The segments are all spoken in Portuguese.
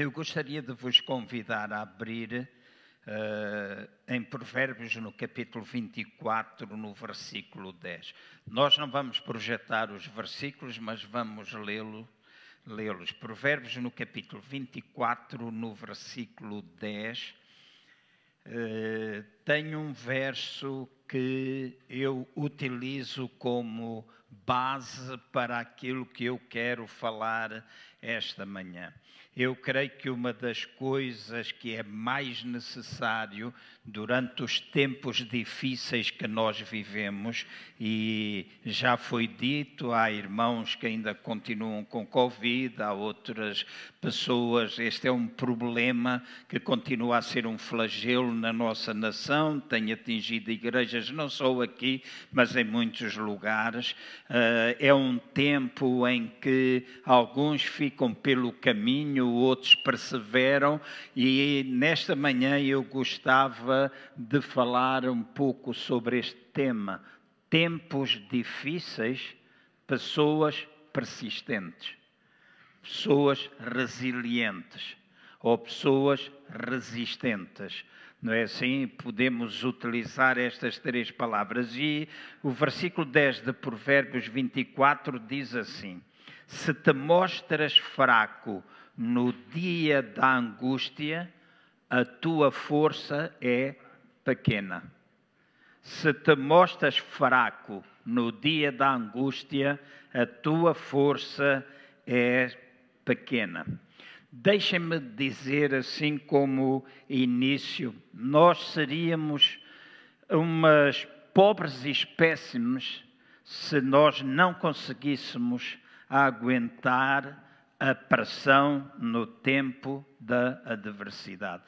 Eu gostaria de vos convidar a abrir uh, em Provérbios, no capítulo 24, no versículo 10. Nós não vamos projetar os versículos, mas vamos lê-lo, lê-los. Provérbios, no capítulo 24, no versículo 10. Uh, tem um verso que eu utilizo como base para aquilo que eu quero falar esta manhã. Eu creio que uma das coisas que é mais necessário durante os tempos difíceis que nós vivemos, e já foi dito, há irmãos que ainda continuam com Covid, há outras pessoas, este é um problema que continua a ser um flagelo na nossa nação, tem atingido igrejas não só aqui, mas em muitos lugares. Eh, é um tempo em que alguns ficam pelo caminho, outros perseveram, e nesta manhã eu gostava de falar um pouco sobre este tema. Tempos difíceis, pessoas persistentes, pessoas resilientes ou pessoas resistentes. Não é assim? Podemos utilizar estas três palavras. E o versículo 10 de Provérbios 24 diz assim: Se te mostras fraco no dia da angústia, a tua força é pequena. Se te mostras fraco no dia da angústia, a tua força é pequena. Deixem-me dizer assim como início, nós seríamos umas pobres espécimes se nós não conseguíssemos aguentar a pressão no tempo da adversidade.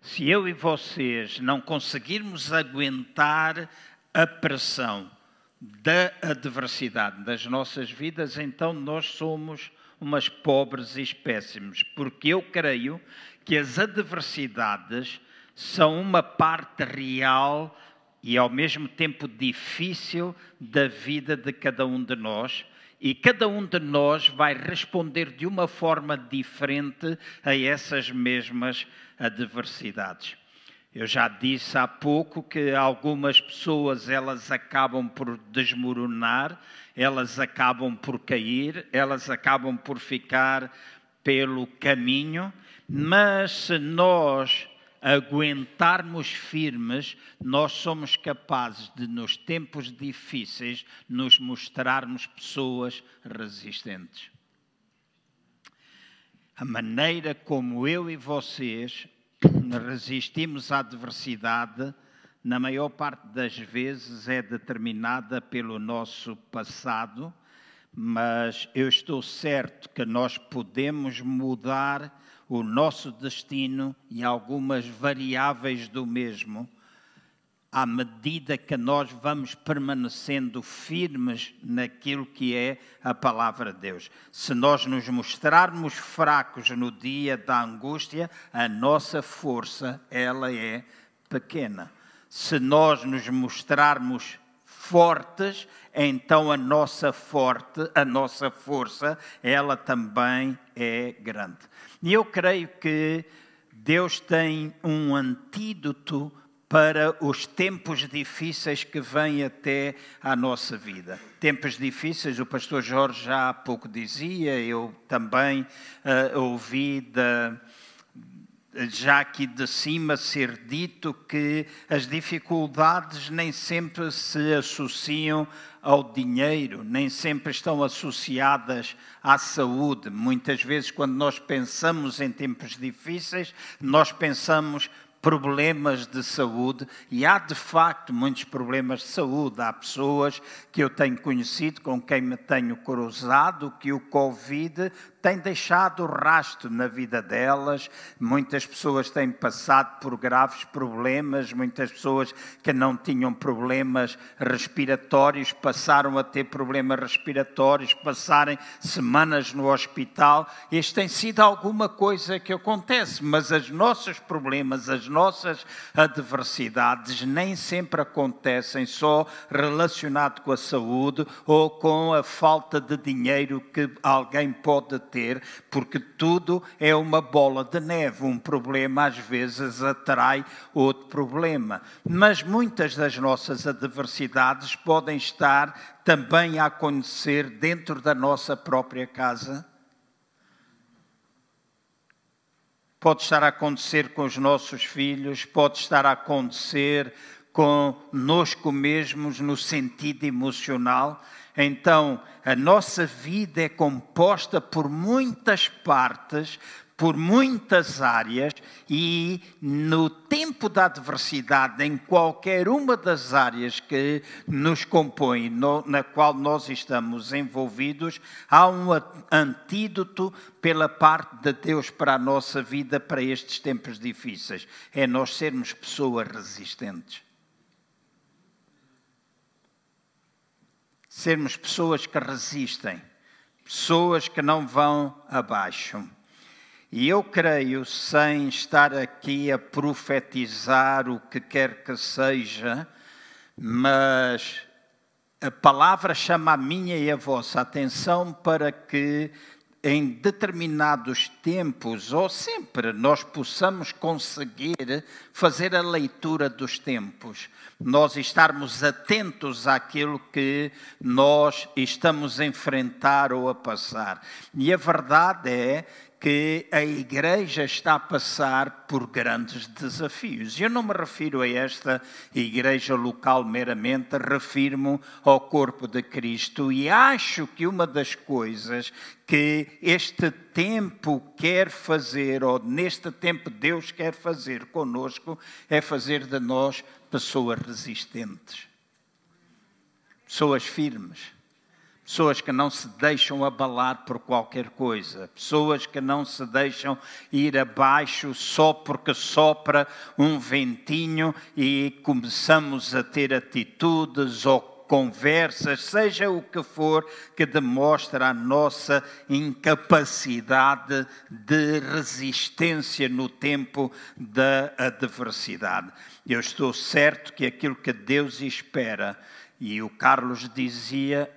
Se eu e vocês não conseguirmos aguentar a pressão da adversidade das nossas vidas, então nós somos umas pobres espécimes, porque eu creio que as adversidades são uma parte real e ao mesmo tempo difícil da vida de cada um de nós. E cada um de nós vai responder de uma forma diferente a essas mesmas adversidades. Eu já disse há pouco que algumas pessoas elas acabam por desmoronar, elas acabam por cair, elas acabam por ficar pelo caminho, mas se nós aguentarmos firmes, nós somos capazes de, nos tempos difíceis, nos mostrarmos pessoas resistentes. A maneira como eu e vocês resistimos à adversidade, na maior parte das vezes é determinada pelo nosso passado, mas eu estou certo que nós podemos mudar o nosso destino e algumas variáveis do mesmo à medida que nós vamos permanecendo firmes naquilo que é a palavra de Deus. Se nós nos mostrarmos fracos no dia da angústia, a nossa força, ela é pequena. Se nós nos mostrarmos fortes, então a nossa forte, a nossa força, ela também é grande. E eu creio que Deus tem um antídoto para os tempos difíceis que vêm até à nossa vida. Tempos difíceis, o pastor Jorge já há pouco dizia, eu também uh, ouvi da, já aqui de cima ser dito que as dificuldades nem sempre se associam ao dinheiro, nem sempre estão associadas à saúde. Muitas vezes, quando nós pensamos em tempos difíceis, nós pensamos problemas de saúde e há de facto muitos problemas de saúde. Há pessoas que eu tenho conhecido, com quem me tenho cruzado, que o Covid tem deixado rastro na vida delas. Muitas pessoas têm passado por graves problemas, muitas pessoas que não tinham problemas respiratórios passaram a ter problemas respiratórios, passarem semanas no hospital. Isto tem sido alguma coisa que acontece, mas os nossos problemas, as nossas adversidades nem sempre acontecem só relacionado com a saúde ou com a falta de dinheiro que alguém pode ter ter, porque tudo é uma bola de neve. Um problema às vezes atrai outro problema. Mas muitas das nossas adversidades podem estar também a acontecer dentro da nossa própria casa. Pode estar a acontecer com os nossos filhos, pode estar a acontecer conosco mesmos no sentido emocional. Então, a nossa vida é composta por muitas partes, por muitas áreas, e no tempo da adversidade, em qualquer uma das áreas que nos compõem, no, na qual nós estamos envolvidos, há um antídoto pela parte de Deus para a nossa vida, para estes tempos difíceis. É nós sermos pessoas resistentes. Sermos pessoas que resistem, pessoas que não vão abaixo. E eu creio, sem estar aqui a profetizar o que quer que seja, mas a palavra chama a minha e a vossa atenção para que em determinados tempos, ou sempre, nós possamos conseguir fazer a leitura dos tempos, nós estarmos atentos àquilo que nós estamos a enfrentar ou a passar. E a verdade é que a igreja está a passar por grandes desafios. Eu não me refiro a esta igreja local meramente, refiro-me ao corpo de Cristo e acho que uma das coisas que este tempo quer fazer, ou neste tempo Deus quer fazer conosco, é fazer de nós pessoas resistentes, pessoas firmes pessoas que não se deixam abalar por qualquer coisa, pessoas que não se deixam ir abaixo só porque sopra um ventinho e começamos a ter atitudes ou conversas, seja o que for, que demonstra a nossa incapacidade de resistência no tempo da adversidade. Eu estou certo que aquilo que Deus espera, e o Carlos dizia,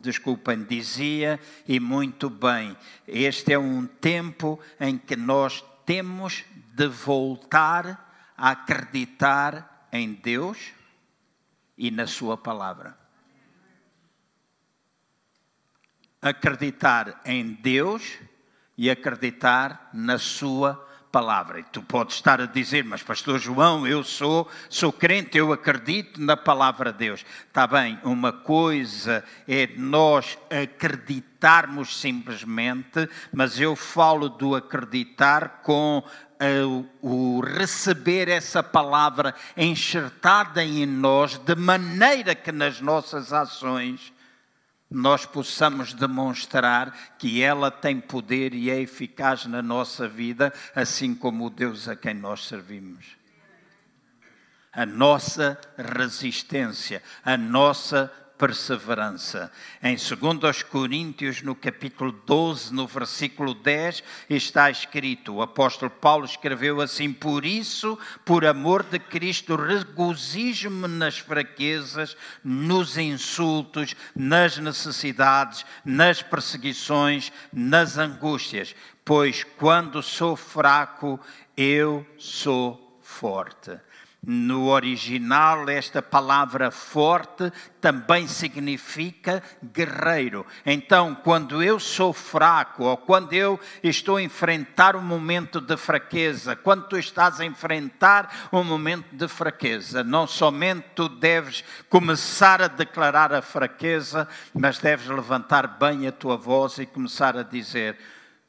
desculpem, dizia, e muito bem, este é um tempo em que nós temos de voltar a acreditar em Deus e na Sua palavra. Acreditar em Deus e acreditar na Sua palavra. E tu podes estar a dizer, mas pastor João, eu sou, sou crente, eu acredito na palavra de Deus. Está bem, uma coisa é nós acreditarmos simplesmente, mas eu falo do acreditar com uh, o receber essa palavra enxertada em nós, de maneira que nas nossas ações nós possamos demonstrar que ela tem poder e é eficaz na nossa vida, assim como o Deus a quem nós servimos. A nossa resistência, a nossa perseverança. Em 2 Coríntios, no capítulo 12, no versículo 10, está escrito: o apóstolo Paulo escreveu assim: Por isso, por amor de Cristo, regozijo-me nas fraquezas, nos insultos, nas necessidades, nas perseguições, nas angústias, pois quando sou fraco, eu sou forte. No original, esta palavra forte também significa guerreiro. Então, quando eu sou fraco, ou quando eu estou a enfrentar um momento de fraqueza, quando tu estás a enfrentar um momento de fraqueza, não somente tu deves começar a declarar a fraqueza, mas deves levantar bem a tua voz e começar a dizer: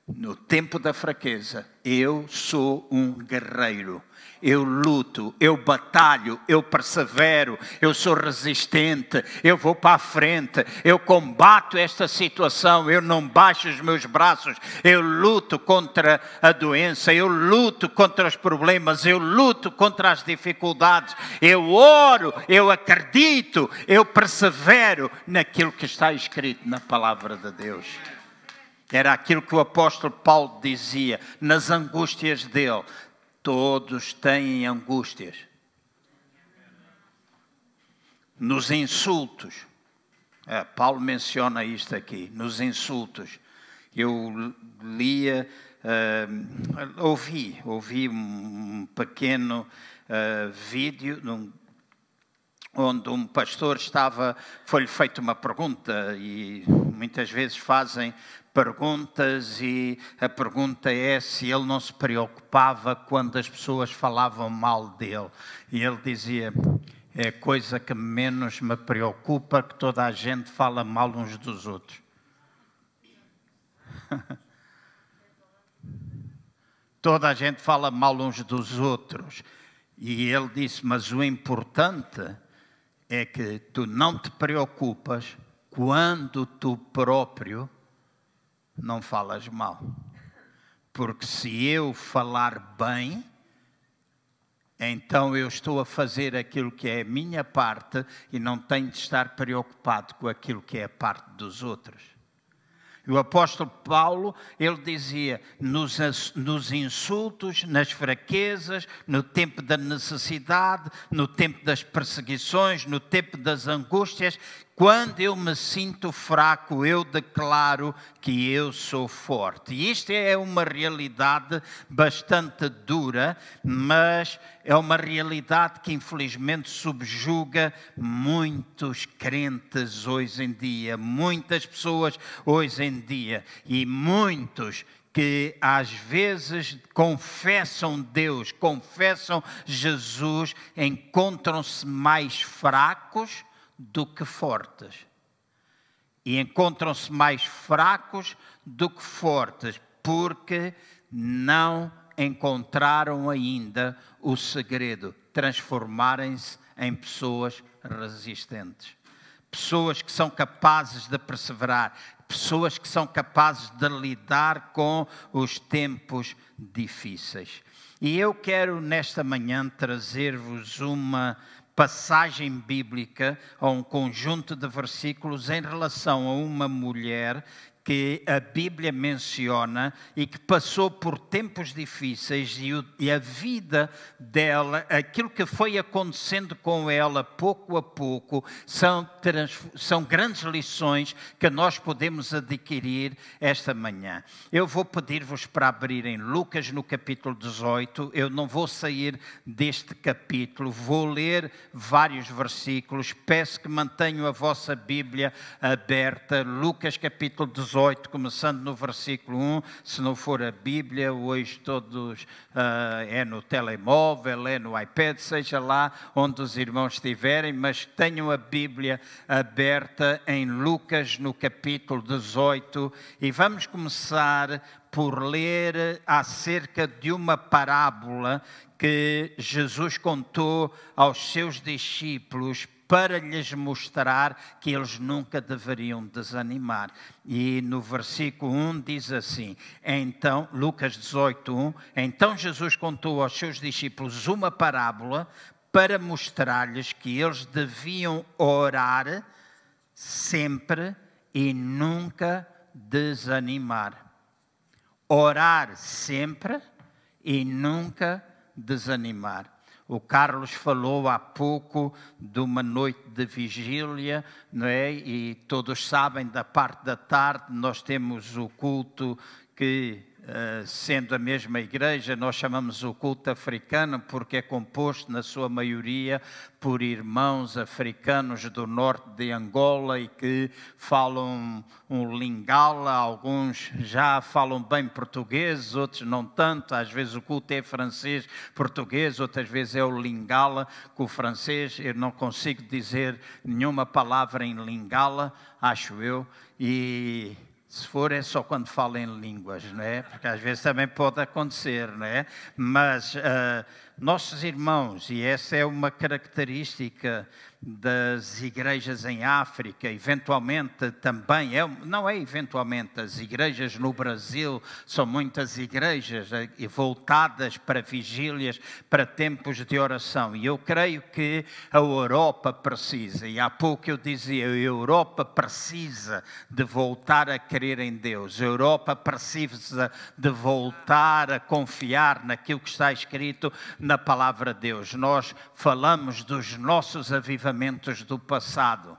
no tempo da fraqueza, eu sou um guerreiro eu luto, eu batalho, eu persevero, eu sou resistente, eu vou para a frente, eu combato esta situação, eu não baixo os meus braços, eu luto contra a doença, eu luto contra os problemas, eu luto contra as dificuldades, eu oro, eu acredito, eu persevero naquilo que está escrito na palavra de Deus. Era aquilo que o apóstolo Paulo dizia nas angústias dele. Todos têm angústias. Nos insultos, é, Paulo menciona isto aqui, nos insultos. eu lia, uh, ouvi, ouvi um pequeno uh, vídeo onde um pastor estava, foi-lhe feita uma pergunta e muitas vezes fazem perguntas e a pergunta é se ele não se preocupava quando as pessoas falavam mal dele. E ele dizia: é coisa que menos me preocupa que toda a gente fala mal uns dos outros. toda a gente fala mal uns dos outros. E ele disse: Mas o importante é que tu não te preocupas quando tu próprio não falas mal. Porque se eu falar bem, então eu estou a fazer aquilo que é a minha parte e não tenho de estar preocupado com aquilo que é a parte dos outros. E o apóstolo Paulo, ele dizia, nos, nos, insultos, nas fraquezas, no tempo da necessidade, no tempo das perseguições, no tempo das angústias, quando eu me sinto fraco, eu declaro que eu sou forte. E isto é uma realidade bastante dura, mas é uma realidade que infelizmente subjuga muitos crentes hoje em dia, muitas pessoas hoje em dia e muitos que às vezes confessam Deus, confessam Jesus, encontram-se mais fracos do que fortes. E encontram-se mais fracos do que fortes, porque não encontraram ainda o segredo, transformarem-se em pessoas resistentes. Pessoas que são capazes de perseverar, pessoas que são capazes de lidar com os tempos difíceis. E eu quero nesta manhã trazer-vos uma passagem bíblica, a um conjunto de versículos em relação a uma mulher que a Bíblia menciona e que passou por tempos difíceis e, a vida dela, aquilo que foi acontecendo com ela pouco a pouco, são, são grandes lições que nós podemos adquirir esta manhã. Eu vou pedir-vos para abrirem Lucas no capítulo 18, eu não vou sair deste capítulo, vou ler vários versículos, peço que mantenham a vossa Bíblia aberta, Lucas capítulo 18 18, começando no versículo 1. Se não for a Bíblia, hoje todos uh, é no telemóvel, é no iPad, seja lá onde os irmãos estiverem, mas tenham a Bíblia aberta em Lucas, no capítulo 18, e vamos começar por ler acerca de uma parábola que Jesus contou aos seus discípulos para lhes mostrar que eles nunca deveriam desanimar. E no versículo 1 diz assim: Então, Lucas 18, 1, então Jesus contou aos seus discípulos uma parábola para mostrar-lhes que eles deviam orar sempre e nunca desanimar. Orar sempre e nunca desanimar. O Carlos falou há pouco de uma noite de vigília, não é? E todos sabem, da parte da tarde, nós temos o culto que eh, sendo a mesma igreja, nós chamamos o culto africano porque é composto, na sua maioria, por irmãos africanos do norte de Angola e que falam um lingala, alguns já falam bem português, outros não tanto, às vezes o culto é francês, português, outras vezes é o lingala com o francês, eu não consigo dizer nenhuma palavra em lingala, acho eu, e se for é só quando falo em línguas, não é? Porque às vezes também pode acontecer, não é? Mas uh, nossos irmãos, e essa é uma característica das igrejas em África, eventualmente também, é, não é eventualmente, as igrejas no Brasil são muitas igrejas eh, voltadas para vigílias, para tempos de oração. E eu creio que a Europa precisa, e há pouco eu dizia, a Europa precisa de voltar a crer em Deus, a Europa precisa de voltar a confiar naquilo que está escrito na palavra de Deus. Nós falamos dos nossos avivamentos do passado.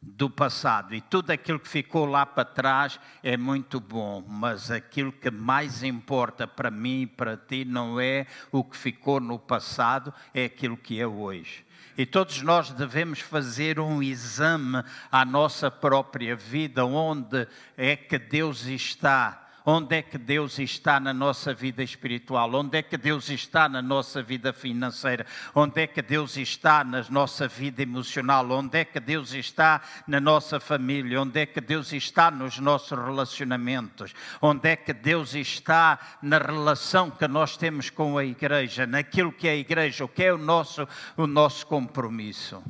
do passado e tudo aquilo que ficou lá para trás é muito bom, mas aquilo que mais importa para mim e para ti não é o que ficou no passado, é aquilo que é hoje. E todos nós devemos fazer um exame à nossa própria vida, onde é que Deus está Onde é que Deus está na nossa vida espiritual? Onde é que Deus está na nossa vida financeira? Onde é que Deus está na nossa vida emocional? Onde é que Deus está na nossa família? Onde é que Deus está nos nossos relacionamentos? Onde é que Deus está na relação que nós temos com a igreja? Naquilo que é a igreja, o que é o nosso, o nosso compromisso?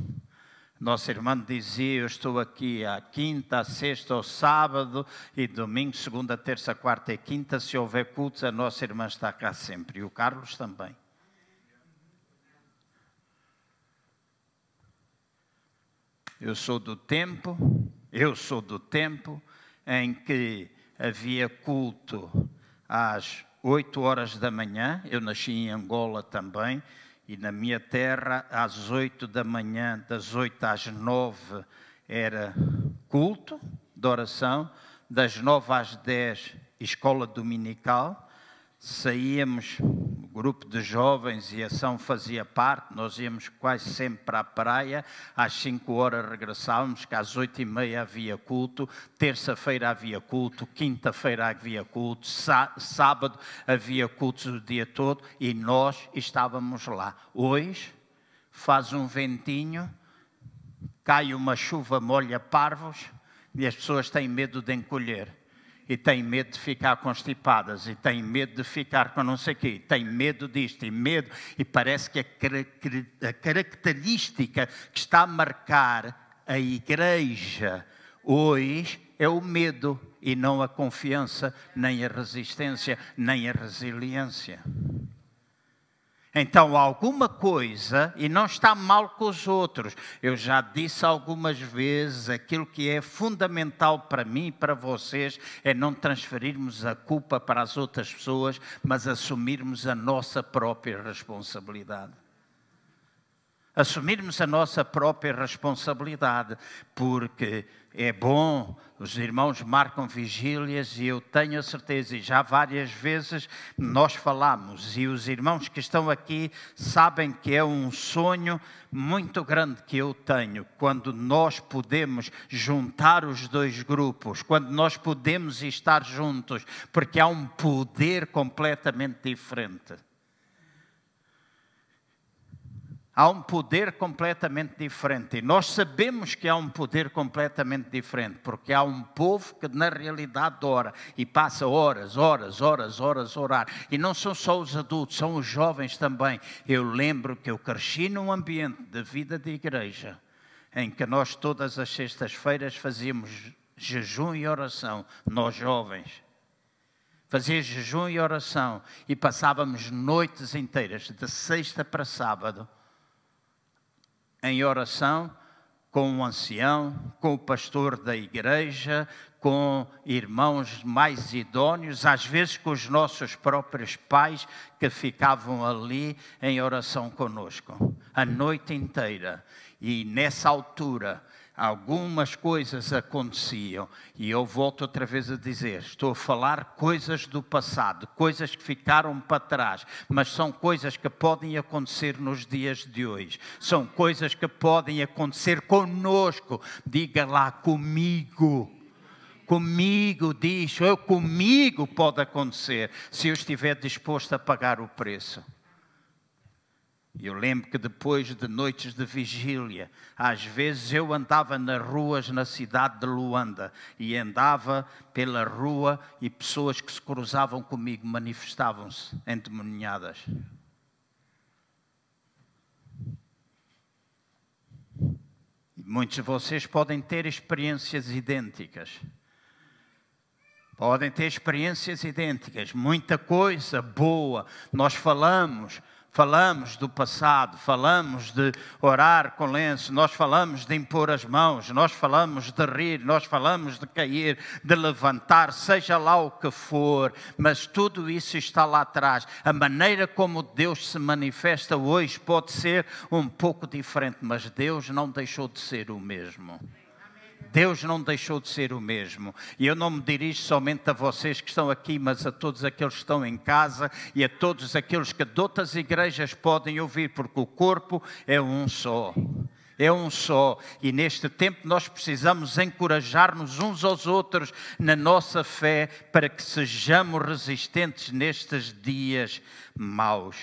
Nossa irmã dizia: Eu estou aqui à quinta, à sexta, ao sábado e domingo, segunda, terça, quarta e quinta. Se houver cultos, a nossa irmã está cá sempre. E o Carlos também. Eu sou do tempo, eu sou do tempo em que havia culto às oito horas da manhã. Eu nasci em Angola também e na minha terra, às oito da manhã, das oito às nove, era culto de oração, das nove às dez, escola dominical. Saíamos grupo de jovens e ação fazia parte, nós íamos quase sempre para a praia, às 5 horas regressávamos, que às 8 e meia havia culto, terça-feira havia culto, quinta-feira havia culto, sábado havia cultos o dia todo e nós estávamos lá. Hoje faz um ventinho, cai uma chuva, molha parvos e as pessoas têm medo de encolher e têm medo de ficar constipadas, e têm medo de ficar com não sei o quê, têm medo disto, e medo, e parece que a, característica que está a marcar a igreja hoje é o medo e não a confiança, nem a resistência, nem a resiliência. Então, alguma coisa, e não está mal com os outros, eu já disse algumas vezes, aquilo que é fundamental para mim e para vocês é não transferirmos a culpa para as outras pessoas, mas assumirmos a nossa própria responsabilidade assumirmos a nossa própria responsabilidade, porque é bom, os irmãos marcam vigílias e eu tenho a certeza, e já várias vezes nós falamos, e os irmãos que estão aqui sabem que é um sonho muito grande que eu tenho, quando nós podemos juntar os dois grupos, quando nós podemos estar juntos, porque há um poder completamente diferente. Há um poder completamente diferente. E nós sabemos que há um poder completamente diferente, porque há um povo que na realidade ora e passa horas, horas, horas, horas a orar. E não são só os adultos, são os jovens também. Eu lembro que eu cresci num ambiente de vida de igreja, em que nós todas as sextas-feiras fazíamos jejum e oração, nós jovens fazia jejum e oração e passávamos noites inteiras, de sexta para sábado, em oração com o ancião, com o pastor da igreja, com irmãos mais idôneos, às vezes com os nossos próprios pais que ficavam ali em oração conosco, a noite inteira. E nessa altura algumas coisas aconteciam, e eu volto outra vez a dizer: estou a falar coisas do passado, coisas que ficaram para trás, mas são coisas que podem acontecer nos dias de hoje, são coisas que podem acontecer conosco. Diga lá comigo. Comigo, diz, eu comigo pode acontecer, se eu estiver disposto a pagar o preço. Eu lembro que depois de noites de vigília, às vezes eu andava nas ruas na cidade de Luanda e andava pela rua e pessoas que se cruzavam comigo manifestavam-se endemoniadas. Muitos de vocês podem ter experiências idênticas. Podem ter experiências idênticas, muita coisa boa. Nós falamos falamos do passado, falamos de orar com lenço, nós falamos de impor as mãos, nós falamos de rir, nós falamos de cair, de levantar, seja lá o que for, mas tudo isso está lá atrás. A maneira como Deus se manifesta hoje pode ser um pouco diferente, mas Deus não deixou de ser o mesmo. Deus não deixou de ser o mesmo. E eu não me dirijo somente a vocês que estão aqui, mas a todos aqueles que estão em casa e a todos aqueles que de outras igrejas podem ouvir, porque o corpo é um só é um só. E neste tempo nós precisamos encorajar-nos uns aos outros na nossa fé para que sejamos resistentes nestes dias maus.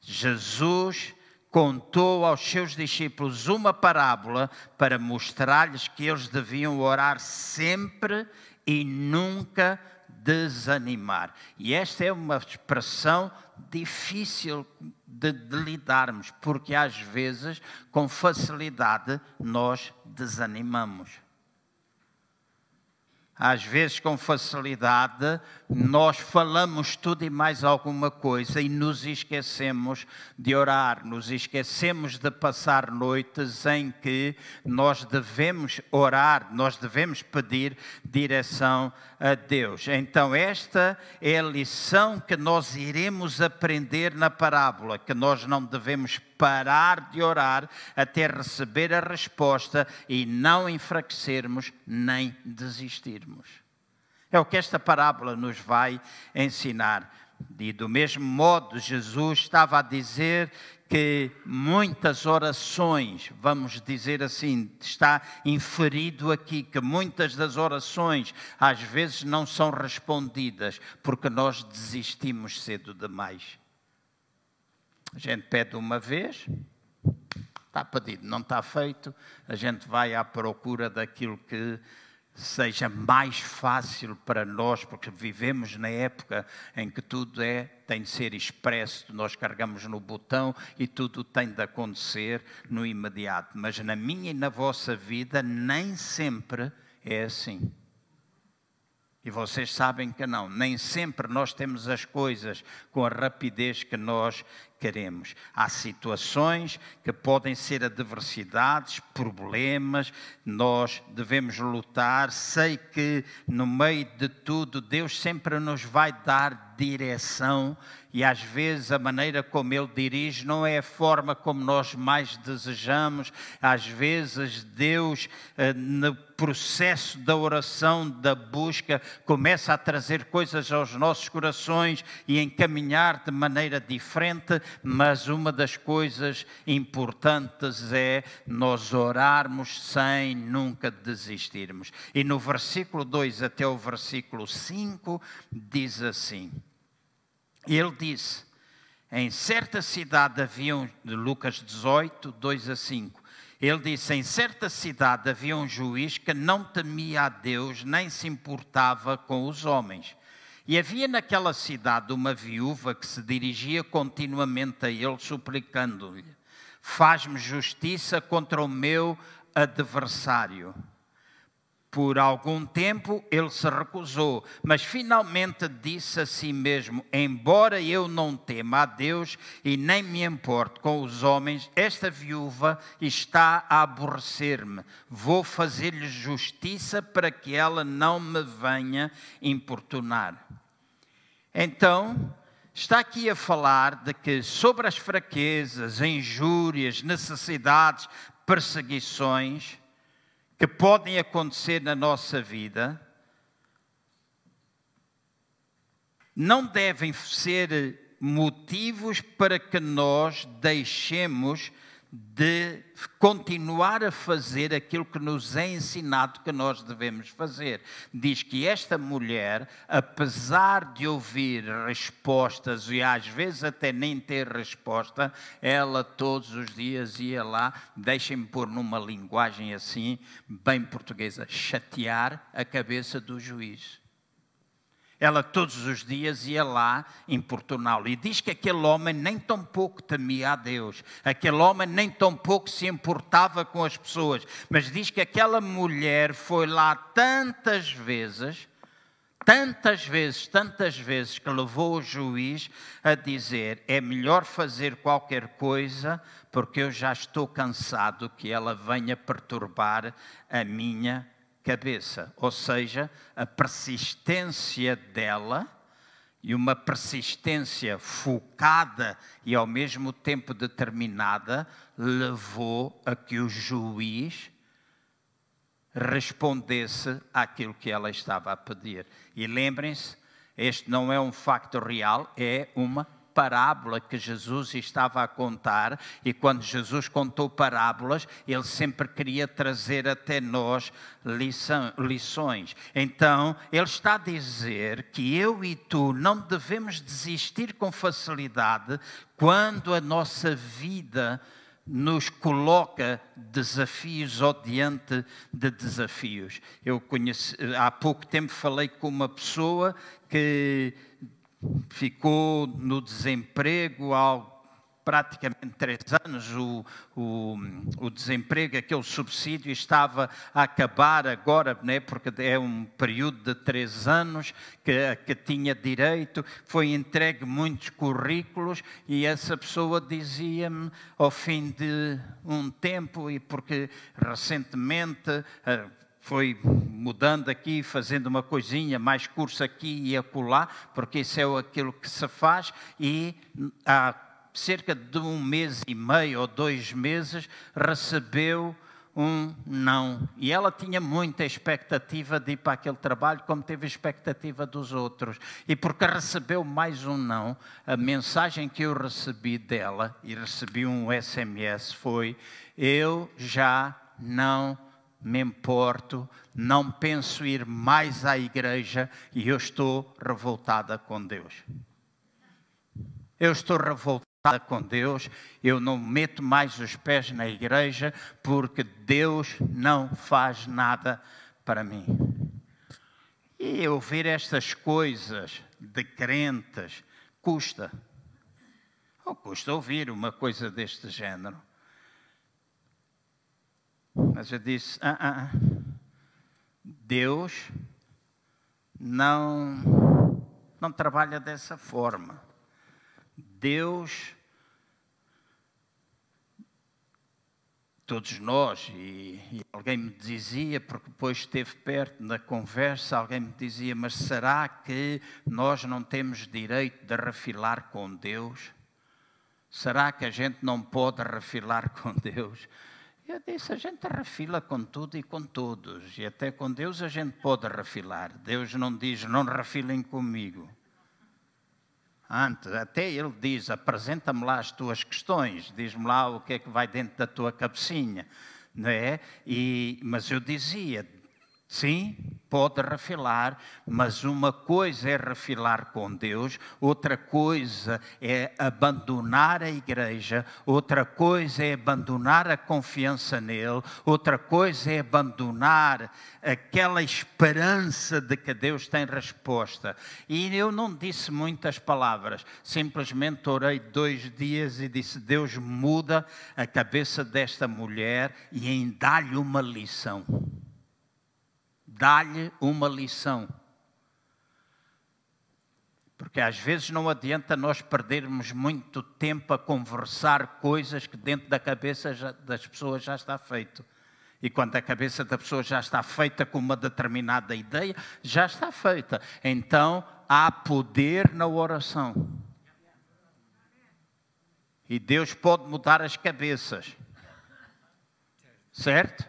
Jesus contou aos seus discípulos uma parábola para mostrar-lhes que eles deviam orar sempre e nunca desanimar. E esta é uma expressão difícil de, de, lidarmos, porque às vezes, com facilidade, nós desanimamos às vezes com facilidade, nós falamos tudo e mais alguma coisa e nos esquecemos de orar, nos esquecemos de passar noites em que nós devemos orar, nós devemos pedir direção a Deus. Então, esta é a lição que nós iremos aprender na parábola, que nós não devemos parar de orar até receber a resposta e não enfraquecermos nem desistirmos. É o que esta parábola nos vai ensinar. E do mesmo modo, Jesus estava a dizer que muitas orações, vamos dizer assim, está inferido aqui que muitas das orações às vezes não são respondidas porque nós desistimos cedo demais. A gente pede uma vez, está pedido, não está feito, a gente vai à procura daquilo que seja mais fácil para nós, porque vivemos na época em que tudo é tem de ser expresso, nós carregamos no botão e tudo tem de acontecer no imediato. Mas na minha e na vossa vida nem sempre é assim. E vocês sabem que não, nem sempre nós temos as coisas com a rapidez que nós queremos. Há situações que podem ser adversidades, problemas, nós devemos lutar. Sei que no meio de tudo, Deus sempre nos vai dar direção e às vezes a maneira como Ele dirige não é a forma como nós mais desejamos. Às vezes Deus, eh, no processo da oração, da busca, começa a trazer coisas aos nossos corações e encaminhar de maneira diferente mas uma das coisas importantes é nós orarmos sem nunca desistirmos. E no versículo 2 até o versículo 5 diz assim: Ele disse, em certa cidade havia, de Lucas 18, 2 a 5. Ele disse: Em certa cidade havia um juiz que não temia a Deus nem se importava com os homens. E havia naquela cidade uma viúva que se dirigia continuamente a ele, suplicando-lhe: Faz-me justiça contra o meu adversário. Por algum tempo ele se recusou, mas finalmente disse a si mesmo: Embora eu não tema a Deus e nem me importe com os homens, esta viúva está a aborrecer-me. Vou fazer-lhe justiça para que ela não me venha importunar. Então, está aqui a falar de que sobre as fraquezas, injúrias, necessidades, perseguições que podem acontecer na nossa vida, não devem ser motivos para que nós deixemos de continuar a fazer aquilo que nos é ensinado que nós devemos fazer. Diz que esta mulher, apesar de ouvir respostas e às vezes até nem ter resposta, ela todos os dias ia lá, deixem-me pôr numa linguagem assim, bem portuguesa, chatear a cabeça do juiz. Ela todos os dias ia lá importuná-lo. E diz que aquele homem nem tão pouco temia a Deus. Aquele homem nem tão pouco se importava com as pessoas. Mas diz que aquela mulher foi lá tantas vezes, tantas vezes, tantas vezes, que levou o juiz a dizer: é melhor fazer qualquer coisa, porque eu já estou cansado que ela venha perturbar a minha cabeça, ou seja, a persistência dela e uma persistência focada e ao mesmo tempo determinada levou a que o juiz respondesse àquilo que ela estava a pedir. E lembrem-se, este não é um facto real, é uma parábola que Jesus estava a contar, e quando Jesus contou parábolas, ele sempre queria trazer até nós lição, lições. Então, ele está a dizer que eu e tu não devemos desistir com facilidade quando a nossa vida nos coloca desafios ou diante de desafios. Eu conheci, há pouco tempo falei com uma pessoa que ficou no desemprego há praticamente três anos, o, o, o, desemprego, aquele subsídio estava a acabar agora, né, porque é um período de três anos que, que tinha direito, foi entregue muitos currículos e essa pessoa dizia-me ao fim de um tempo, e porque recentemente eh, foi mudando aqui, fazendo uma coisinha, mais curso aqui e acolá, porque isso é aquilo que se faz, e há cerca de um mês e meio ou dois meses recebeu um não. E ela tinha muita expectativa de ir para aquele trabalho, como teve expectativa dos outros. E porque recebeu mais um não, a mensagem que eu recebi dela, e recebi um SMS, foi: Eu já não me importo, não penso ir mais à igreja e eu estou revoltada com Deus. Eu estou revoltada com Deus, eu não meto mais os pés na igreja porque Deus não faz nada para mim. E ouvir estas coisas de crentes custa. Ou custa ouvir uma coisa deste género. Mas eu disse: ah, ah, ah, Deus não, não trabalha dessa forma. Deus, todos nós, e, e, alguém me dizia, porque depois esteve perto na conversa, alguém me dizia: Mas será que nós não temos direito de refilar com Deus? Será que a gente não pode refilar com Deus? Eu disse: a gente refila com tudo e com todos, e até com Deus a gente pode refilar. Deus não diz: não refilem comigo. Antes, até ele diz: apresenta-me lá as tuas questões, diz-me lá o que é que vai dentro da tua cabecinha. Não é? e, mas eu dizia: Sim, pode refilar, mas uma coisa é refilar com Deus, outra coisa é abandonar a igreja, outra coisa é abandonar a confiança nele, outra coisa é abandonar aquela esperança de que Deus tem resposta. E eu não disse muitas palavras, simplesmente orei dois dias e disse: Deus muda a cabeça desta mulher e em dá-lhe uma lição dá-lhe uma lição. Porque às vezes não adianta nós perdermos muito tempo a conversar coisas que dentro da cabeça das pessoas já está feito. E quando a cabeça da pessoa já está feita com uma determinada ideia, já está feita. Então há poder na oração. E Deus pode mudar as cabeças. Certo?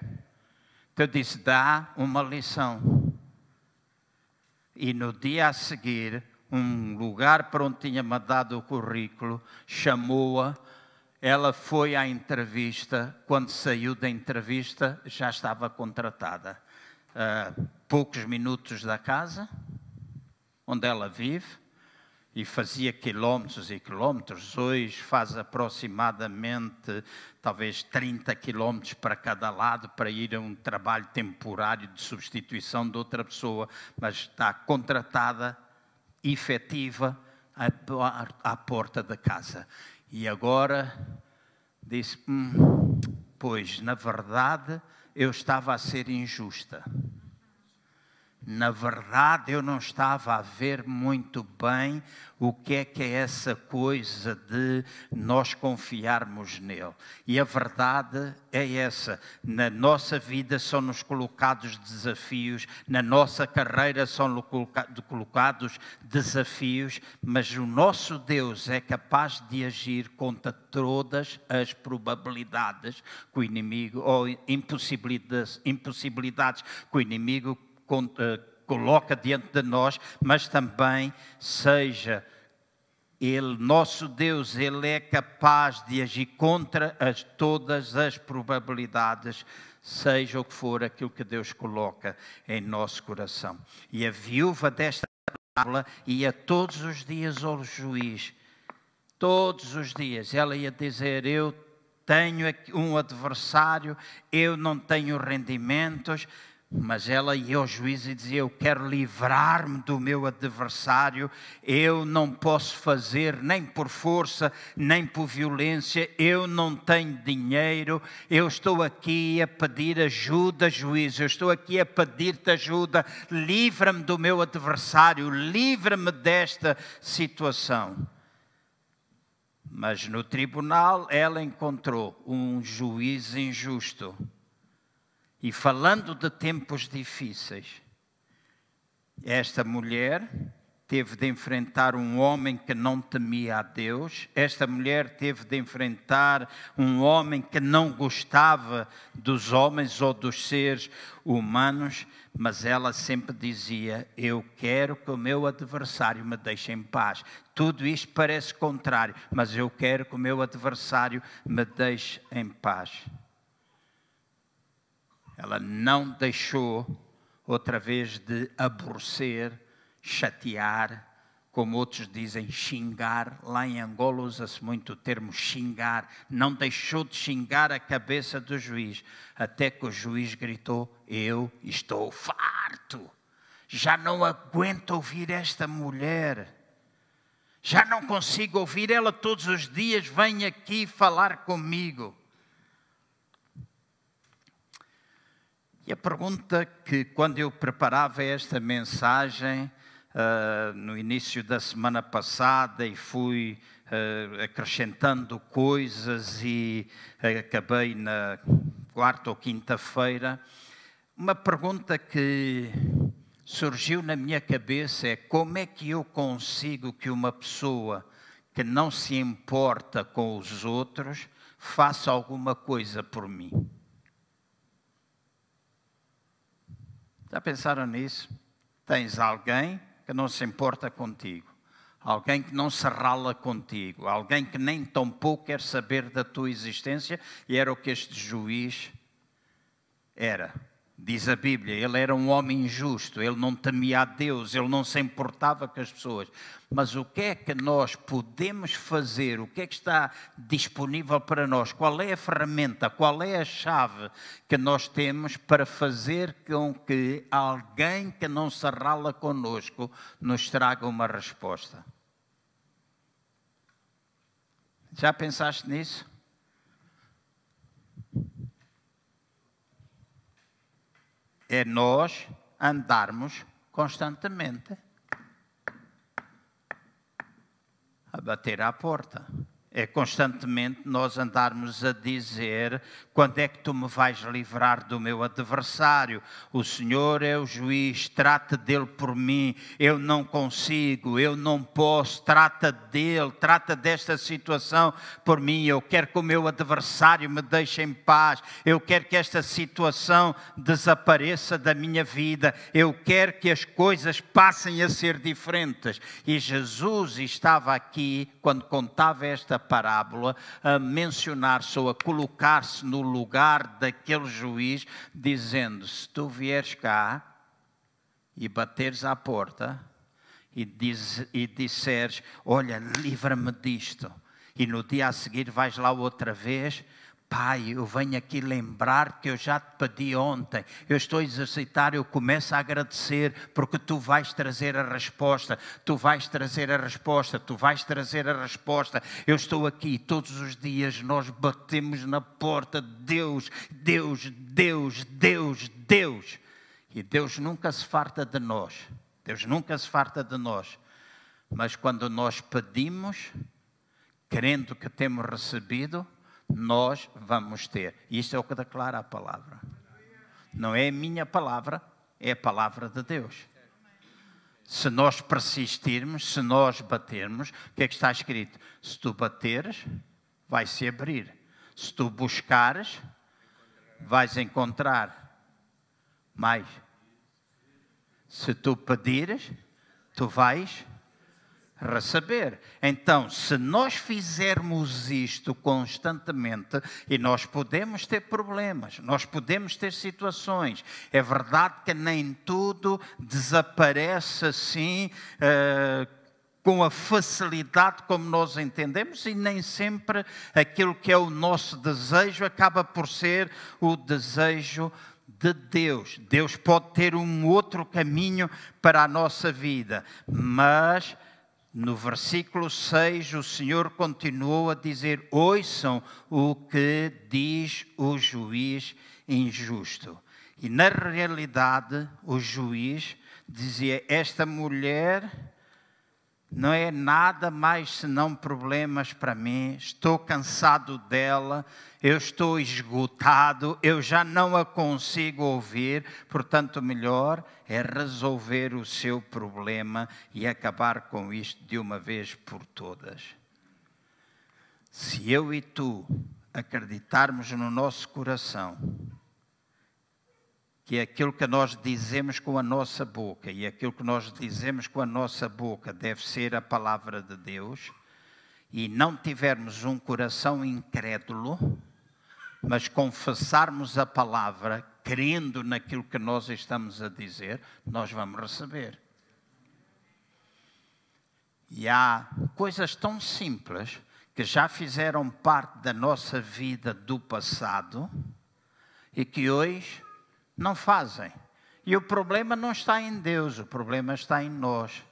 Eu disse: dá uma lição. E no dia a seguir, um lugar para onde tinha mandado o currículo chamou-a. Ela foi à entrevista. Quando saiu da entrevista, já estava contratada. Uh, poucos minutos da casa onde ela vive e fazia quilómetros e quilómetros, hoje faz aproximadamente talvez 30 quilómetros para cada lado para ir a um trabalho temporário de substituição de outra pessoa, mas está contratada, efetiva, à, porta da casa. E agora disse: hum, Pois, na verdade, eu estava a ser injusta. Na verdade, eu não estava a ver muito bem o que é que é essa coisa de nós confiarmos nele. E a verdade é essa: na nossa vida são-nos colocados desafios, na nossa carreira são colocados desafios, mas o nosso Deus é capaz de agir contra todas as probabilidades que o inimigo, ou impossibilidades, impossibilidades que o inimigo coloca diante de nós, mas também seja ele, nosso Deus, ele é capaz de agir contra as, todas as probabilidades, seja o que for aquilo que Deus coloca em nosso coração. E a viúva desta parábola ia todos os dias ao juiz, todos os dias, ela ia dizer: Eu tenho um adversário, eu não tenho rendimentos, mas ela ia ao juiz e dizia: Eu quero livrar-me do meu adversário, eu não posso fazer nem por força, nem por violência, eu não tenho dinheiro, eu estou aqui a pedir ajuda, juiz, eu estou aqui a pedir-te ajuda, livra-me do meu adversário, livra-me desta situação. Mas no tribunal ela encontrou um juiz injusto e falando de tempos difíceis, esta mulher teve de enfrentar um homem que não temia a Deus, esta mulher teve de enfrentar um homem que não gostava dos homens ou dos seres humanos, mas ela sempre dizia: Eu quero que o meu adversário me deixe em paz. Tudo isto parece contrário, mas eu quero que o meu adversário me deixe em paz. Ela não deixou outra vez de aborrecer, chatear, como outros dizem, xingar. Lá em Angola usa-se muito o termo xingar. Não deixou de xingar a cabeça do juiz, até que o juiz gritou: Eu estou farto. Já não aguento ouvir esta mulher. Já não consigo ouvir ela todos os dias. Vem aqui falar comigo. E a pergunta que, quando eu preparava esta mensagem, uh, no início da semana passada, e fui uh, acrescentando coisas, e acabei na quarta ou quinta-feira, uma pergunta que surgiu na minha cabeça é como é que eu consigo que uma pessoa que não se importa com os outros faça alguma coisa por mim? Já pensaram nisso? Tens alguém que não se importa contigo, alguém que não se rala contigo, alguém que nem tão pouco quer saber da tua existência, e era o que este juiz era. Diz a Bíblia, ele era um homem injusto, ele não temia a Deus, ele não se importava com as pessoas. Mas o que é que nós podemos fazer? O que é que está disponível para nós? Qual é a ferramenta? Qual é a chave que nós temos para fazer com que alguém que não se rala conosco nos traga uma resposta? Já pensaste nisso? É nós andarmos constantemente a bater à porta é constantemente nós andarmos a dizer: quando é que tu me vais livrar do meu adversário? O Senhor é o juiz, trata dele por mim. Eu não consigo, eu não posso. Trata dele, trata desta situação por mim. Eu quero que o meu adversário me deixe em paz. Eu quero que esta situação desapareça da minha vida. Eu quero que as coisas passem a ser diferentes. E Jesus estava aqui quando contava esta parábola a mencionar-se ou a colocar-se no lugar daquele juiz, dizendo: Se tu vieres cá e bateres à porta e, diz, e disseres: Olha, livra-me disto, e no dia a seguir vais lá outra vez Pai, eu venho aqui lembrar que eu já te pedi ontem. Eu estou a exercitar, eu começo a agradecer, porque tu vais trazer a resposta. Tu vais trazer a resposta, tu vais trazer a resposta. Eu estou aqui todos os dias, nós batemos na porta. Deus, Deus, Deus, Deus, Deus. E Deus nunca se farta de nós. Deus nunca se farta de nós. Mas quando nós pedimos, crendo que temos recebido, nós vamos ter. Isto é o que declara a palavra. Não é a minha palavra, é a palavra de Deus. Se nós persistirmos, se nós batermos, o que é que está escrito? Se tu bateres, vai se abrir. Se tu buscares, vais encontrar mais. Se tu pedires, tu vais receber. Então, se nós fizermos isto constantemente, e nós podemos ter problemas, nós podemos ter situações, é verdade que nem tudo desaparece assim. Uh, com a facilidade como nós entendemos, e nem sempre aquilo que é o nosso desejo acaba por ser o desejo de Deus. Deus pode ter um outro caminho para a nossa vida, mas no versículo 6, o Senhor continuou a dizer: Ouçam o que diz o juiz injusto. E na realidade, o juiz dizia: Esta mulher não é nada mais senão problemas para mim. Estou cansado dela, eu estou esgotado, eu já não a consigo ouvir. Portanto, melhor é resolver o seu problema e acabar com isto de uma vez por todas. Se eu e tu acreditarmos no nosso coração que aquilo que nós dizemos com a nossa boca e aquilo que nós dizemos com a nossa boca deve ser a palavra de Deus, e não tivermos um coração incrédulo, mas confessarmos a palavra, crendo naquilo que nós estamos a dizer, nós vamos receber. E há coisas tão simples que já fizeram parte da nossa vida do passado e que hoje não fazem. E o problema não está em Deus, o problema está em nós.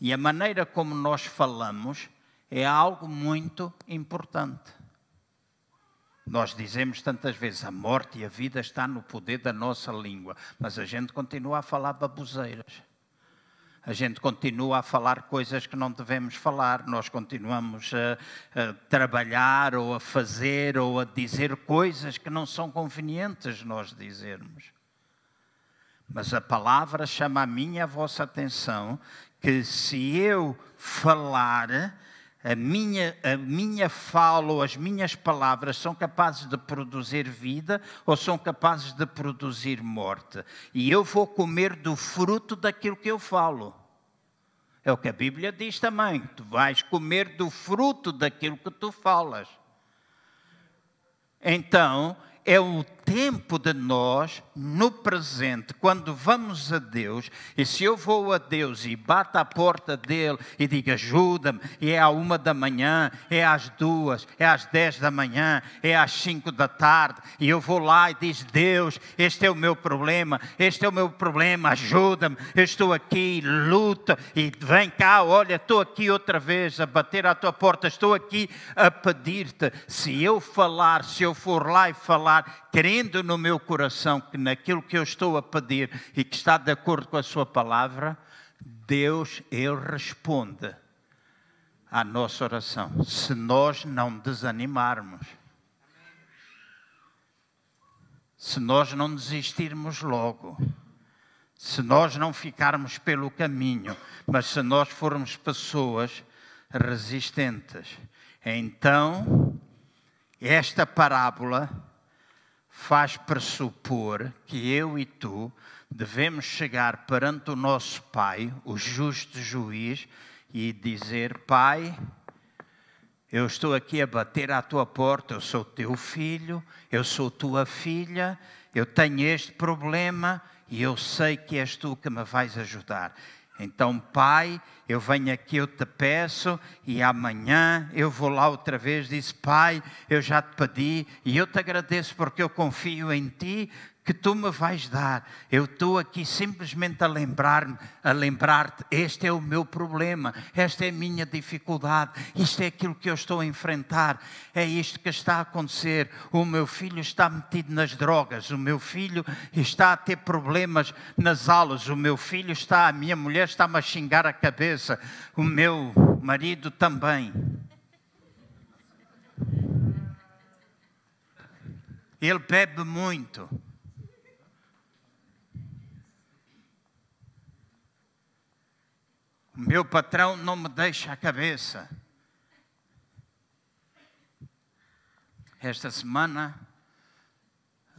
E a maneira como nós falamos é algo muito importante. Nós dizemos tantas vezes a morte e a vida está no poder da nossa língua, mas a gente continua a falar baboseiras a gente continua a falar coisas que não devemos falar, nós continuamos a, a, trabalhar ou a fazer ou a dizer coisas que não são convenientes nós dizermos. Mas a palavra chama a minha a vossa atenção que se eu falar, a minha, a minha fala ou as minhas palavras são capazes de produzir vida ou são capazes de produzir morte. E eu vou comer do fruto daquilo que eu falo. É o que a Bíblia diz também. Tu vais comer do fruto daquilo que tu falas. Então, é o tempo de nós, no presente, quando vamos a Deus, e se eu vou a Deus e bato à porta dele e digo ajuda-me, e é à uma da manhã, é às duas, é às dez da manhã, é às cinco da tarde, e eu vou lá e diz Deus, este é o meu problema, este é o meu problema, ajuda-me, eu estou aqui, luta, e vem cá, olha, estou aqui outra vez a bater à tua porta, estou aqui a pedir-te, se eu falar, se eu for lá e falar, crendo no meu coração que naquilo que eu estou a pedir e que está de acordo com a Sua palavra, Deus, Ele responde à nossa oração, se nós não desanimarmos. Se nós não desistirmos logo, se nós não ficarmos pelo caminho, mas se nós formos pessoas resistentes, então esta parábola faz pressupor que eu e tu devemos chegar perante o nosso Pai, o justo juiz, e dizer: Pai, eu estou aqui a bater à tua porta, eu sou teu filho, eu sou tua filha, eu tenho este problema e eu sei que és tu que me vais ajudar. Então, Pai, eu venho aqui, eu te peço, e amanhã eu vou lá outra vez. Diz, Pai, eu já te pedi, e eu te agradeço porque eu confio em Ti, que tu me vais dar. Eu estou aqui simplesmente a lembrar-me, a lembrar-te, este é o meu problema, esta é a minha dificuldade, isto é aquilo que eu estou a enfrentar, é isto que está a acontecer. O meu filho está metido nas drogas, o meu filho está a ter problemas nas aulas, o meu filho está, a minha mulher está-me a xingar a cabeça, o meu marido também. Ele bebe muito. Meu patrão não me deixa a cabeça. Esta semana,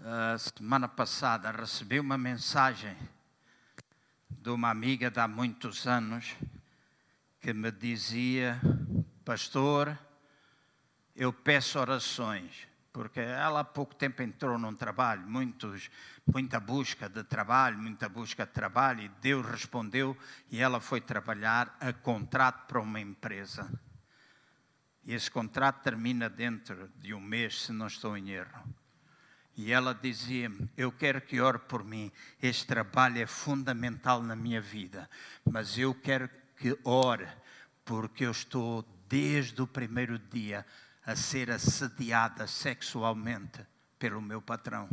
a semana passada, recebi uma mensagem de uma amiga de há muitos anos que me dizia: Pastor, eu peço orações porque ela há pouco tempo entrou num trabalho, muitos, muita busca de trabalho, muita busca de trabalho, e Deus respondeu e ela foi trabalhar a contrato para uma empresa. E esse contrato termina dentro de um mês, se não estou em erro. E ela dizia-me: Eu quero que ore por mim, este trabalho é fundamental na minha vida, mas eu quero que ore, porque eu estou desde o primeiro dia a ser assediada sexualmente pelo meu patrão.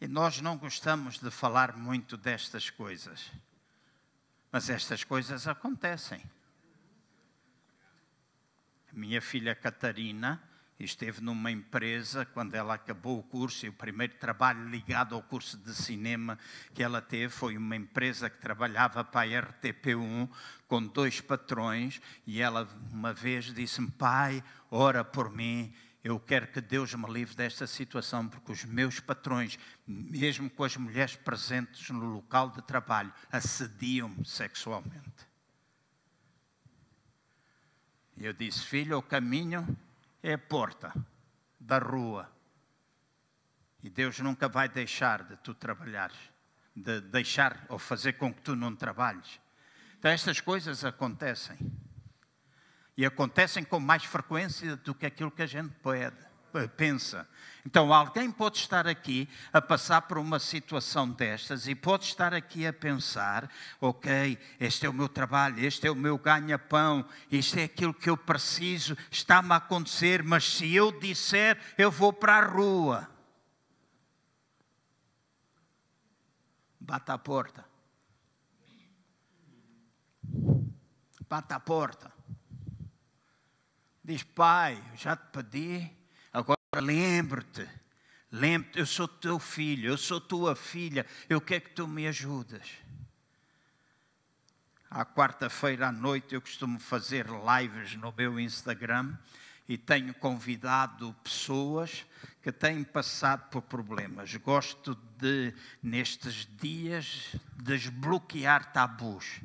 E nós não gostamos de falar muito destas coisas, mas estas coisas acontecem. Minha filha Catarina esteve numa empresa quando ela acabou o curso e o primeiro trabalho ligado ao curso de cinema que ela teve foi uma empresa que trabalhava para a RTP1 com dois patrões e ela uma vez disse-me pai ora por mim eu quero que Deus me livre desta situação porque os meus patrões mesmo com as mulheres presentes no local de trabalho assediam-me sexualmente. Eu disse filho o caminho é a porta da rua. E Deus nunca vai deixar de tu trabalhares, de deixar ou fazer com que tu não trabalhes. Então, estas coisas acontecem. E acontecem com mais frequência do que aquilo que a gente pode. Eh, pensa. Então, alguém pode estar aqui a passar por uma situação destas e pode estar aqui a pensar: ok, este é o meu trabalho, este é o meu ganha-pão, isto é aquilo que eu preciso, está-me a acontecer, mas se eu disser, eu vou para a rua. Bata a porta. Bata a porta. Diz, pai, já te pedi Lembre-te, lembre-te, eu sou teu filho, eu sou tua filha, eu quero que tu me ajudas. À quarta-feira à noite eu costumo fazer lives no meu Instagram e tenho convidado pessoas que têm passado por problemas. Gosto de, nestes dias, desbloquear tabus.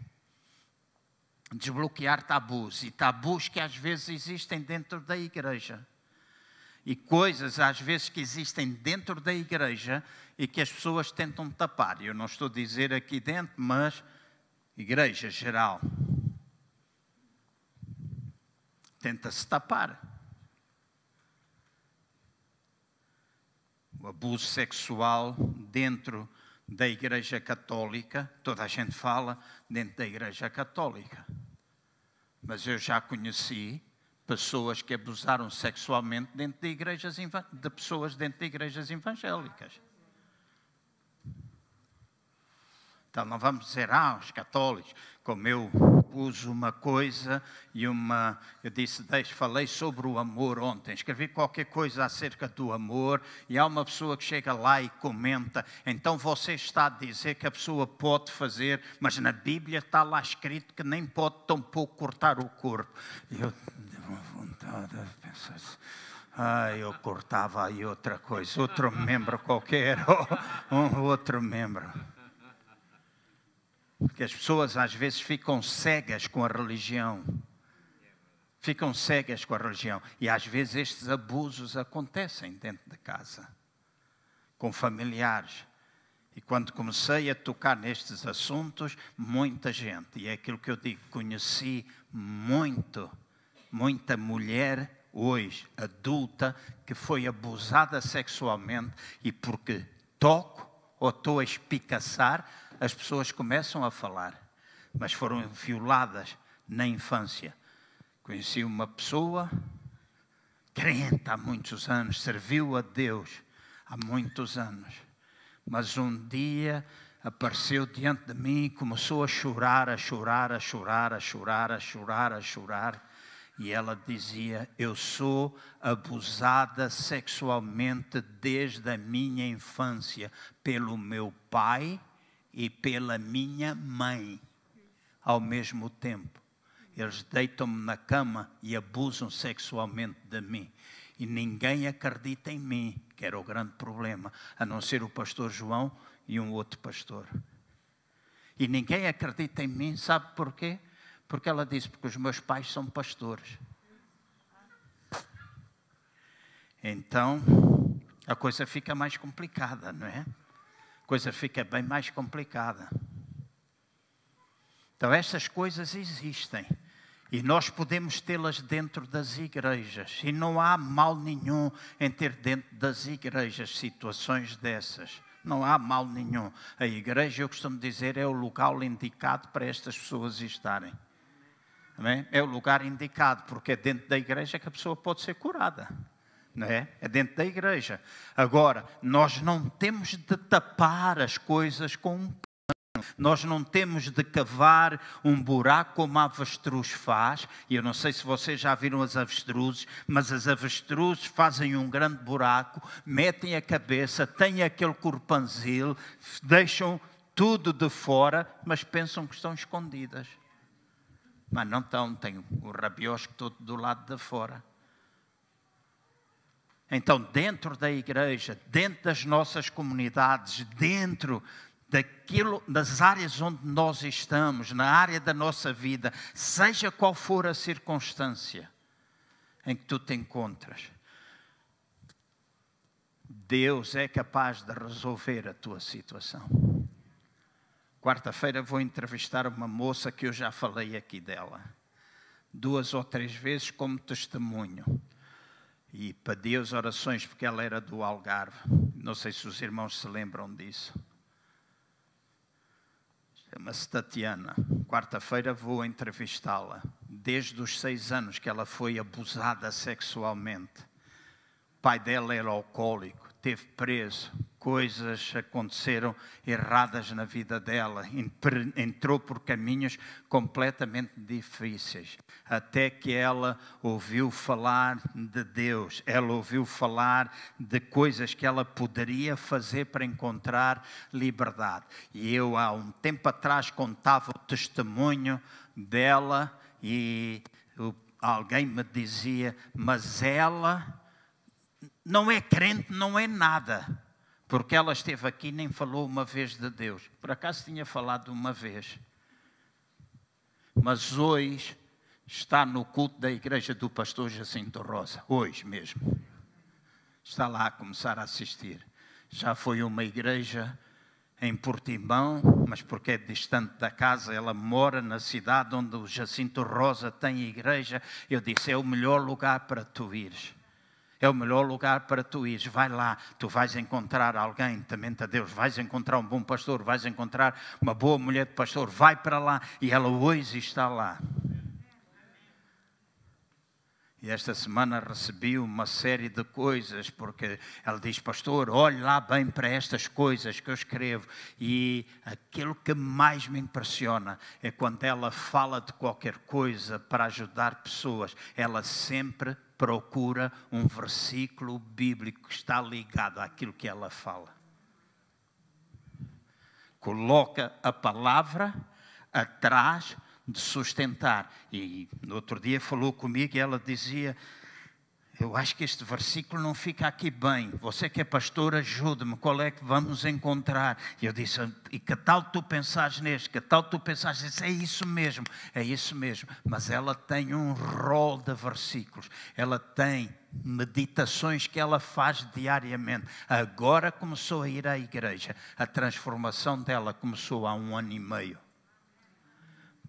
Desbloquear tabus e tabus que às vezes existem dentro da igreja e coisas às vezes que existem dentro da igreja e que as pessoas tentam tapar. Eu não estou a dizer aqui dentro, mas igreja geral. Tenta-se tapar. O abuso sexual dentro da Igreja Católica, toda a gente fala dentro da Igreja Católica. Mas eu já conheci pessoas que abusaram sexualmente dentro de igrejas de pessoas dentro de igrejas evangélicas. Então não vamos dizer, ah, os católicos, como eu uso uma coisa e uma. Eu disse, deixe, falei sobre o amor ontem, escrevi qualquer coisa acerca do amor e há uma pessoa que chega lá e comenta. Então você está a dizer que a pessoa pode fazer, mas na Bíblia está lá escrito que nem pode tão pouco cortar o corpo. Eu de pensar assim, ah, eu cortava aí outra coisa, outro membro qualquer, um outro membro. Porque as pessoas às vezes ficam cegas com a religião. Ficam cegas com a religião. E às vezes estes abusos acontecem dentro de casa, com familiares. E quando comecei a tocar nestes assuntos, muita gente, e é aquilo que eu digo, conheci muito muita mulher hoje adulta que foi abusada sexualmente e porque toco ou estou a espicaçar, as pessoas começam a falar, mas foram violadas na infância. Conheci uma pessoa crente há muitos anos, serviu a Deus há muitos anos, mas um dia apareceu diante de mim e começou a chorar, a chorar, a chorar, a chorar, a chorar, a chorar. E ela dizia: Eu sou abusada sexualmente desde a minha infância pelo meu pai e pela minha mãe ao mesmo tempo. Eles deitam-me na cama e abusam sexualmente de mim. E ninguém acredita em mim, que era o grande problema, a não ser o pastor João e um outro pastor. E ninguém acredita em mim, sabe porquê? Porque ela disse: porque os meus pais são pastores. Então, a coisa fica mais complicada, não é? A coisa fica bem mais complicada. Então, estas coisas existem. E nós podemos tê-las dentro das igrejas. E não há mal nenhum em ter dentro das igrejas situações dessas. Não há mal nenhum. A igreja, eu costumo dizer, é o local indicado para estas pessoas estarem. É? é o lugar indicado, porque é dentro da igreja que a pessoa pode ser curada. É? é dentro da igreja. Agora, nós não temos de tapar as coisas com um nós não temos de cavar um buraco como a avestruz faz. E eu não sei se vocês já viram as avestruzes, mas as avestruzes fazem um grande buraco, metem a cabeça, têm aquele corpanzil, deixam tudo de fora, mas pensam que estão escondidas. Mas não estão, tem o rabiosco todo do lado de fora. Então, dentro da igreja, dentro das nossas comunidades, dentro daquilo, das áreas onde nós estamos, na área da nossa vida, seja qual for a circunstância em que tu te encontras, Deus é capaz de resolver a tua situação. Quarta-feira vou entrevistar uma moça que eu já falei aqui dela, duas ou três vezes como testemunho. E pedi as orações porque ela era do Algarve. Não sei se os irmãos se lembram disso. Chama-se Tatiana. Quarta-feira vou entrevistá-la. Desde os seis anos que ela foi abusada sexualmente. O pai dela era alcoólico, teve preso, coisas aconteceram erradas na vida dela, entrou por caminhos completamente difíceis, até que ela ouviu falar de Deus, ela ouviu falar de coisas que ela poderia fazer para encontrar liberdade. E eu, há um tempo atrás, contava o testemunho dela e alguém me dizia, mas ela não é crente, não é nada porque ela esteve aqui e nem falou uma vez de Deus. Por acaso tinha falado uma vez. Mas hoje está no culto da igreja do pastor Jacinto Rosa. Hoje mesmo. Está lá a começar a assistir. Já foi uma igreja em Portimão, mas porque é distante da casa, ela mora na cidade onde o Jacinto Rosa tem igreja. Eu disse: é o melhor lugar para tu ires é o melhor lugar para tu ires. Vai lá, tu vais encontrar alguém, temente a Deus, vais encontrar um bom pastor, vais encontrar uma boa mulher de pastor. Vai para lá e ela hoje está lá. E esta semana recebi uma série de coisas, porque ela diz, pastor, olhe lá bem para estas coisas que eu escrevo. E aquilo que mais me impressiona é quando ela fala de qualquer coisa para ajudar pessoas, ela sempre procura um versículo bíblico que está ligado àquilo que ela fala. Coloca a palavra atrás de sustentar. E no outro dia falou comigo e ela dizia: Eu acho que este versículo não fica aqui bem. Você que é pastor, ajude-me. Qual é que vamos encontrar? E eu disse: E que tal tu pensares neste? Que tal tu pensares neste? É isso mesmo, é isso mesmo. Mas ela tem um rol de versículos. Ela tem meditações que ela faz diariamente. Agora começou a ir à igreja. A transformação dela começou há um ano e meio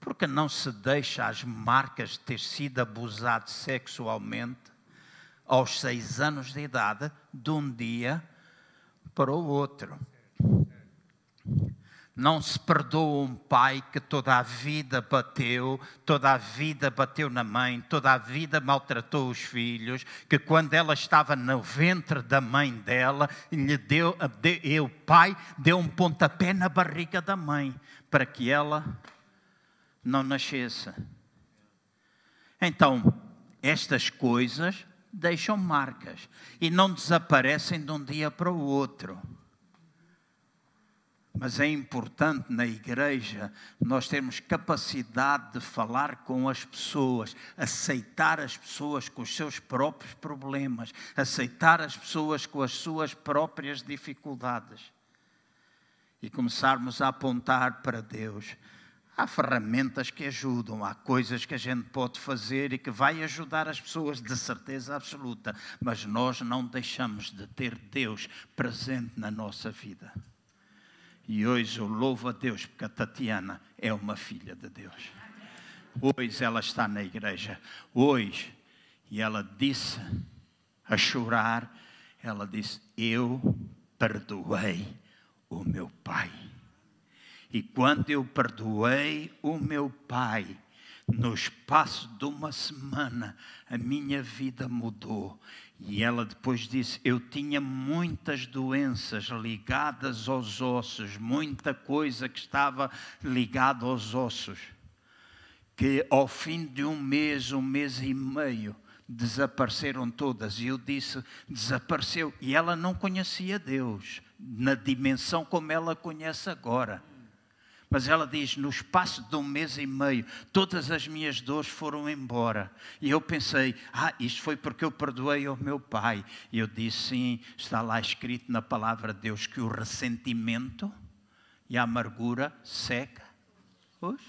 Porque não se deixa as marcas de ter sido abusado sexualmente aos seis anos de idade, de um dia para o outro. Não se perdoa um pai que toda a vida bateu, toda a vida bateu na mãe, toda a vida maltratou os filhos, que quando ela estava no ventre da mãe dela, lhe deu, o pai deu um pontapé na barriga da mãe para que ela não nascesse. Então, estas coisas deixam marcas e não desaparecem de um dia para o outro. Mas é importante na igreja nós termos capacidade de falar com as pessoas, aceitar as pessoas com os seus próprios problemas, aceitar as pessoas com as suas próprias dificuldades e começarmos a apontar para Deus. Há ferramentas que ajudam, há coisas que a gente pode fazer e que vai ajudar as pessoas de certeza absoluta, mas nós não deixamos de ter Deus presente na nossa vida. E hoje eu louvo a Deus porque a Tatiana é uma filha de Deus. Hoje ela está na igreja. Hoje, e ela disse, a chorar, ela disse: Eu perdoei o meu pai. E quando eu perdoei o meu pai, no espaço de uma semana, a minha vida mudou. E ela depois disse: Eu tinha muitas doenças ligadas aos ossos, muita coisa que estava ligada aos ossos, que ao fim de um mês, um mês e meio, desapareceram todas. E eu disse: Desapareceu. E ela não conhecia Deus na dimensão como ela conhece agora. Mas ela diz: no espaço de um mês e meio, todas as minhas dores foram embora. E eu pensei: ah, isto foi porque eu perdoei ao meu pai. E eu disse: sim, está lá escrito na palavra de Deus que o ressentimento e a amargura seca os.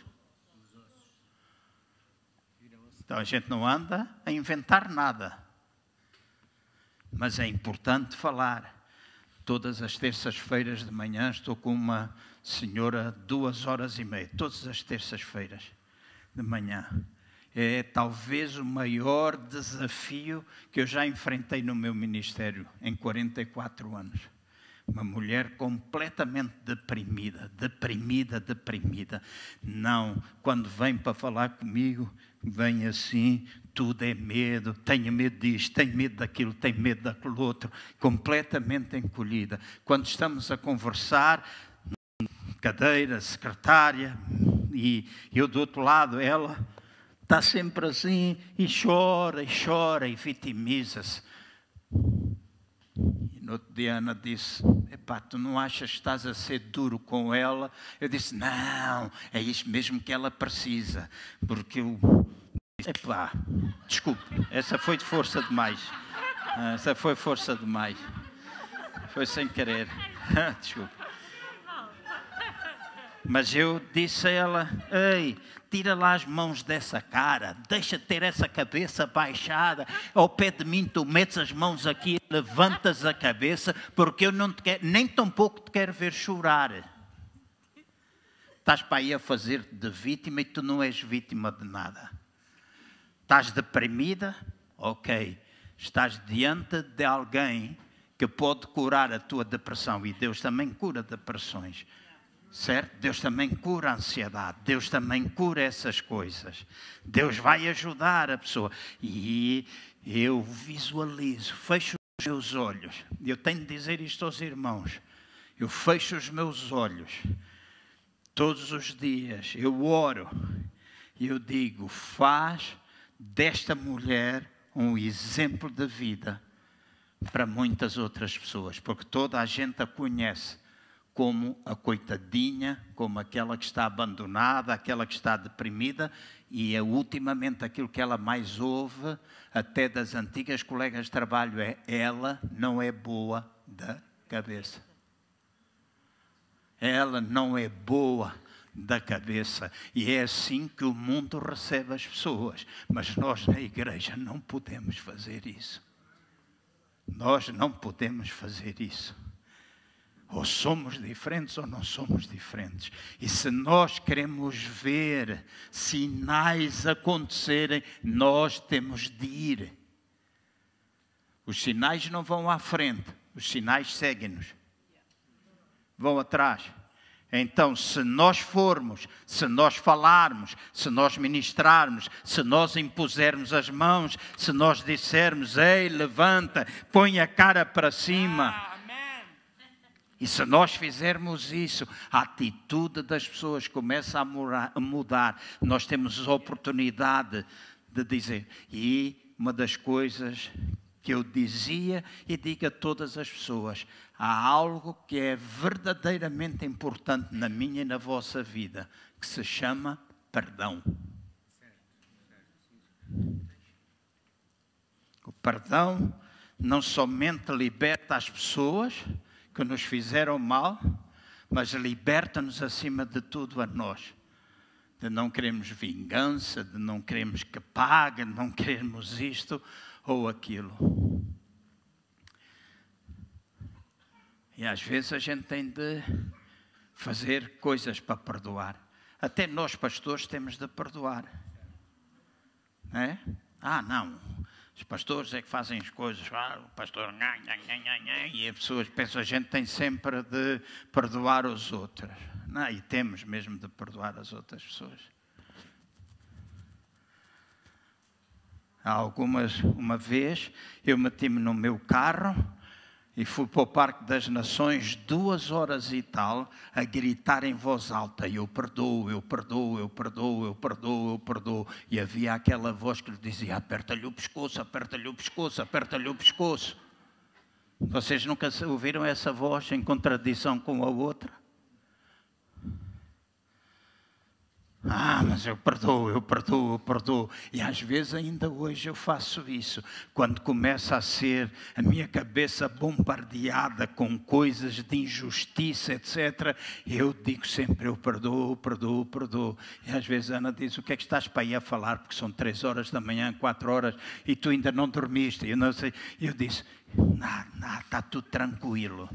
Então a gente não anda a inventar nada. Mas é importante falar. Todas as terças-feiras de manhã estou com uma senhora duas horas e meia, todas as terças-feiras de manhã. É talvez o maior desafio que eu já enfrentei no meu ministério em 44 anos. Uma mulher completamente deprimida, deprimida, deprimida. Não, quando vem para falar comigo, vem assim, tudo é medo, tenho medo disto, tenho medo daquilo, tenho medo daquilo outro, completamente encolhida. Quando estamos a conversar, cadeira, secretária, e eu do outro lado, ela está sempre assim, e chora, e chora, e vitimiza-se. E no outro dia Ana disse, epá, tu não achas que estás a ser duro com ela? Eu disse, não, é isso mesmo que ela precisa, porque eu... Epá, desculpe, essa foi de força demais. Essa foi força demais. Foi sem querer. Desculpe. Mas eu disse a ela: Ei, tira lá as mãos dessa cara, deixa de ter essa cabeça baixada. Ao pé de mim, tu metes as mãos aqui, levantas a cabeça, porque eu não te quero, nem tão pouco te quero ver chorar. Estás para aí a fazer de vítima e tu não és vítima de nada. Estás deprimida? Ok. Estás diante de alguém que pode curar a tua depressão e Deus também cura depressões. Certo? Deus também cura a ansiedade, Deus também cura essas coisas. Deus vai ajudar a pessoa. E eu visualizo, fecho os meus olhos. Eu tenho de dizer isto aos irmãos. Eu fecho os meus olhos todos os dias, eu oro e eu digo: faz desta mulher um exemplo de vida para muitas outras pessoas, porque toda a gente a conhece como a coitadinha, como aquela que está abandonada, aquela que está deprimida, e é ultimamente aquilo que ela mais ouve, até das antigas colegas de trabalho, é ela não é boa da cabeça. Ela não é boa da cabeça. E é assim que o mundo recebe as pessoas. Mas nós na igreja não podemos fazer isso. Nós não podemos fazer isso. Ou somos diferentes ou não somos diferentes. E se nós queremos ver sinais acontecerem, nós temos de ir. Os sinais não vão à frente, os sinais seguem-nos. Vão atrás. Então, se nós formos, se nós falarmos, se nós ministrarmos, se nós impusermos as mãos, se nós dissermos, ei, levanta, põe a cara para cima. E se nós fizermos isso, a atitude das pessoas começa a mudar. Nós temos a oportunidade de dizer. E uma das coisas que eu dizia e digo a todas as pessoas: há algo que é verdadeiramente importante na minha e na vossa vida, que se chama perdão. O perdão não somente liberta as pessoas, que nos fizeram mal, mas liberta-nos acima de tudo a nós. De não queremos vingança, de não queremos que pague, de não queremos isto ou aquilo. E às vezes a gente tem de fazer coisas para perdoar. Até nós, pastores, temos de perdoar. É? Ah, não, os pastores é que fazem as coisas, ah, o pastor, e as pessoas pensam, a gente tem sempre de perdoar os outros. Não, e temos mesmo de perdoar as outras pessoas. Há algumas, uma vez, eu meti-me no meu carro e fui para o Parque das Nações duas horas e tal a gritar em voz alta: Eu perdoo, eu perdoo, eu perdoo, eu perdoo, eu perdoo. E havia aquela voz que lhe dizia: Aperta-lhe o pescoço, aperta-lhe o pescoço, aperta-lhe o pescoço. Vocês nunca ouviram essa voz em contradição com a outra? Ah, mas eu perdoo, eu perdoo, eu perdoo. E às vezes ainda hoje eu faço isso. Quando começa a ser a minha cabeça bombardeada com coisas de injustiça, etc., eu digo sempre: eu perdoo, perdoo, perdoo. E às vezes a Ana diz: O que é que estás para aí a falar? Porque são três horas da manhã, quatro horas, e tu ainda não dormiste. Eu não sei. Eu disse: Nada, nada, está tudo tranquilo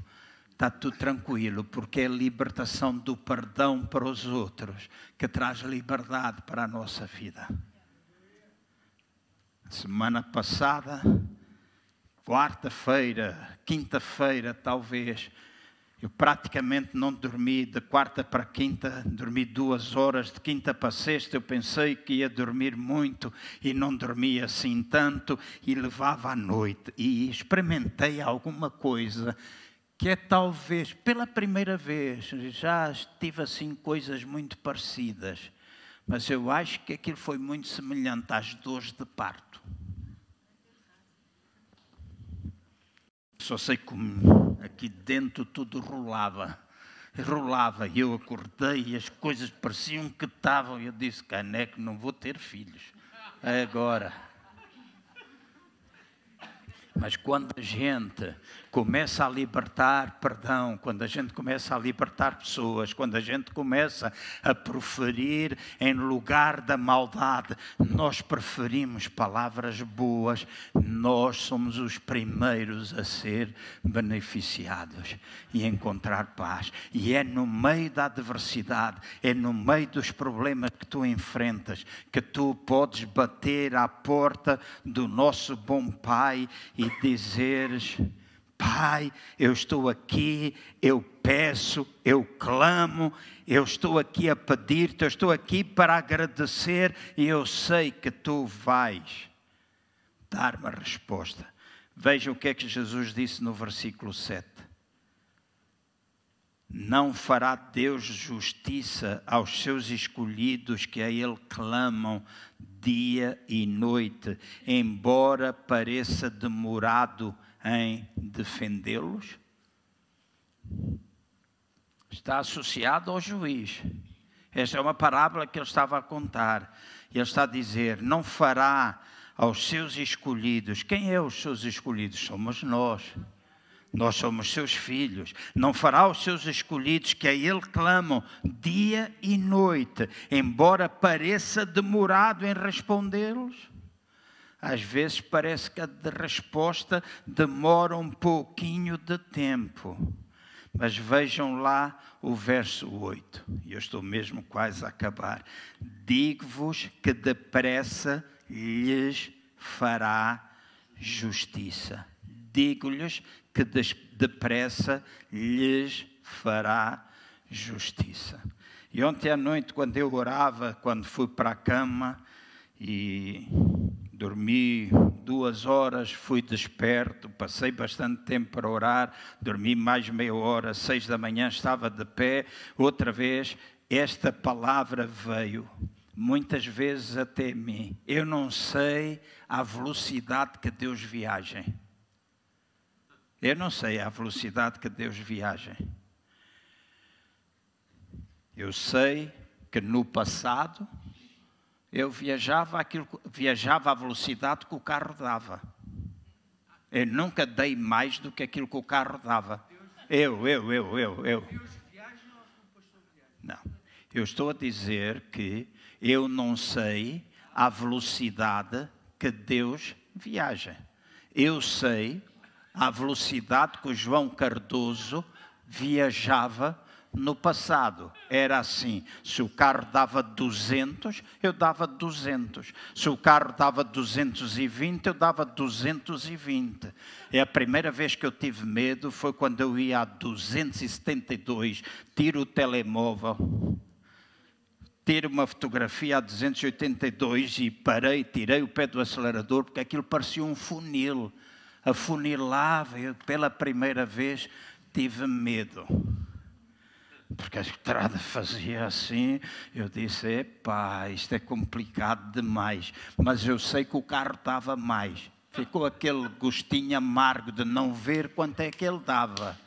está tudo tranquilo, porque é a libertação do perdão para os outros que traz liberdade para a nossa vida. Semana passada, quarta-feira, quinta-feira, talvez, eu praticamente não dormi de quarta para quinta, dormi duas horas, de quinta para sexta. Eu pensei que ia dormir muito e não dormia assim tanto e levava à noite. E experimentei alguma coisa que é talvez pela primeira vez, já tive assim coisas muito parecidas, mas eu acho que aquilo foi muito semelhante às dores de parto. Só sei como aqui dentro tudo rolava. Rolava, e eu acordei e as coisas pareciam que estavam. Eu disse: Caneco, não vou ter filhos. Agora. Mas quando a gente começa a libertar perdão, quando a gente começa a libertar pessoas, quando a gente começa a proferir em lugar da maldade, nós preferimos palavras boas, nós somos os primeiros a ser beneficiados e encontrar paz. E é no meio da adversidade, é no meio dos problemas que tu enfrentas, que tu podes bater à porta do nosso bom Pai e dizeres Pai, eu estou aqui, eu peço, eu clamo, eu estou aqui a pedir-te, eu estou aqui para agradecer e eu sei que tu vais dar-me a resposta. Veja o que é que Jesus disse no versículo 7. Não fará Deus justiça aos seus escolhidos que a Ele clamam dia e noite, embora pareça demorado em defendê-los? Está associado ao juiz. Esta é uma parábola que ele estava a contar. Ele está a dizer: não fará aos seus escolhidos. Quem é os seus escolhidos? Somos nós. Nós somos seus filhos. Não fará aos seus escolhidos que a Ele clamam dia e noite, embora pareça demorado em respondê-los? Às vezes parece que a resposta demora um pouquinho de tempo. Mas vejam lá o verso 8, e eu estou mesmo quase a acabar. Digo-vos que depressa lhes fará justiça. Digo-lhes que depressa lhes fará justiça. E ontem à noite, quando eu orava, quando fui para a cama e dormi duas horas, fui desperto, passei bastante tempo para orar, dormi mais meia hora, seis da manhã estava de pé, outra vez esta palavra veio, muitas vezes até mim. Eu não sei a velocidade que Deus viaja. Eu não sei a velocidade que Deus viaja. Eu sei que no passado eu viajava, aquilo, viajava à velocidade que o carro dava. Eu nunca dei mais do que aquilo que o carro dava. Eu, eu, eu, eu, eu. Não. Eu estou a dizer que eu não sei a velocidade que Deus viaja. Eu sei a velocidade que o João Cardoso viajava no passado era assim: se o carro dava 200, eu dava 200. Se o carro dava 220, eu dava 220. E a primeira vez que eu tive medo foi quando eu ia a 272, tiro o telemóvel, tiro uma fotografia a 282 e parei, tirei o pé do acelerador porque aquilo parecia um funil. Afunilava, eu pela primeira vez tive medo porque a estrada fazia assim. Eu disse: epá, isto é complicado demais. Mas eu sei que o carro estava mais. Ficou aquele gostinho amargo de não ver quanto é que ele dava.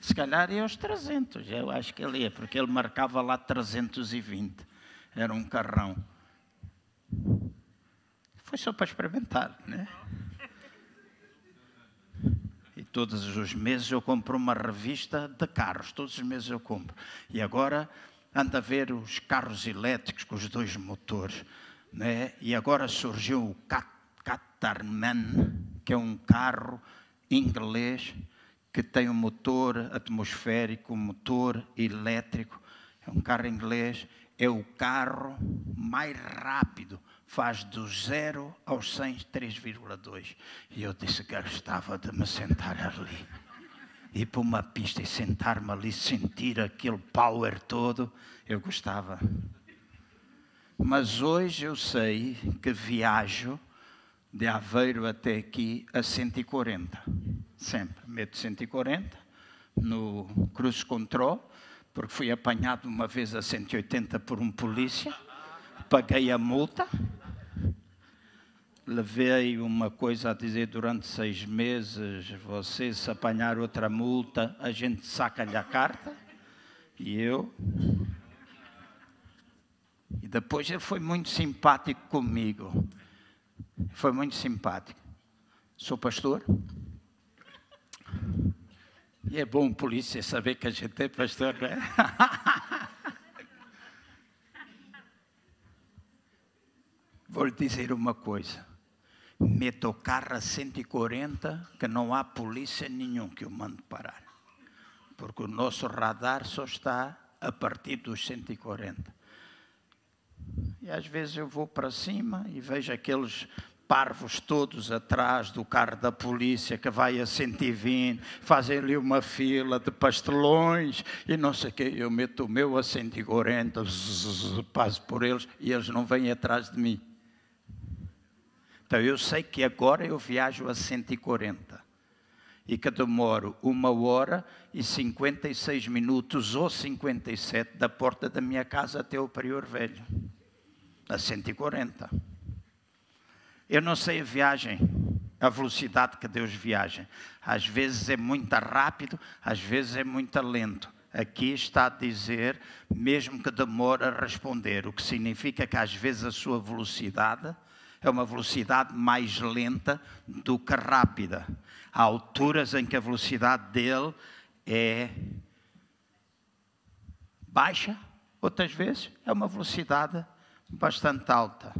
Se calhar ia aos 300, eu acho que ele ia, porque ele marcava lá 320. Era um carrão. Foi só para experimentar, né? Todos os meses eu compro uma revista de carros, todos os meses eu compro. E agora anda a ver os carros elétricos com os dois motores. Né? E agora surgiu o Catarman, que é um carro inglês que tem um motor atmosférico, um motor elétrico. É um carro inglês, é o carro mais rápido faz do zero aos 100 3,2. E eu disse que gostava de me sentar ali. Ir para uma pista e sentar-me ali, sentir aquele power todo, eu gostava. Mas hoje eu sei que viajo de Aveiro até aqui a 140. Sempre. Meto 140 no Cruz Control, porque fui apanhado uma vez a 180 por um polícia paguei a multa, levei uma coisa a dizer durante seis meses, você se apanhar outra multa, a gente saca-lhe a carta, e eu... E depois ele foi muito simpático comigo. Foi muito simpático. Sou pastor. E é bom polícia saber que a gente é pastor, não é? Vou dizer uma coisa. Meto carro a 140, que não há polícia nenhum que o mande parar. Porque o nosso radar só está a partir dos 140. E às vezes eu vou para cima e vejo aqueles parvos todos atrás do carro da polícia que vai a 120, fazem ali uma fila de pastelões e não sei o quê. Eu meto o meu a 140, passo por eles e eles não vêm atrás de mim. Então eu sei que agora eu viajo a 140 e que demoro uma hora e 56 minutos ou 57 da porta da minha casa até o Prior Velho, a 140. Eu não sei a viagem, a velocidade que Deus viaja. Às vezes é muito rápido, às vezes é muito lento. Aqui está a dizer, mesmo que demore a responder, o que significa que às vezes a sua velocidade é uma velocidade mais lenta do que rápida. Há alturas em que a velocidade dele é baixa, outras vezes é uma velocidade bastante alta.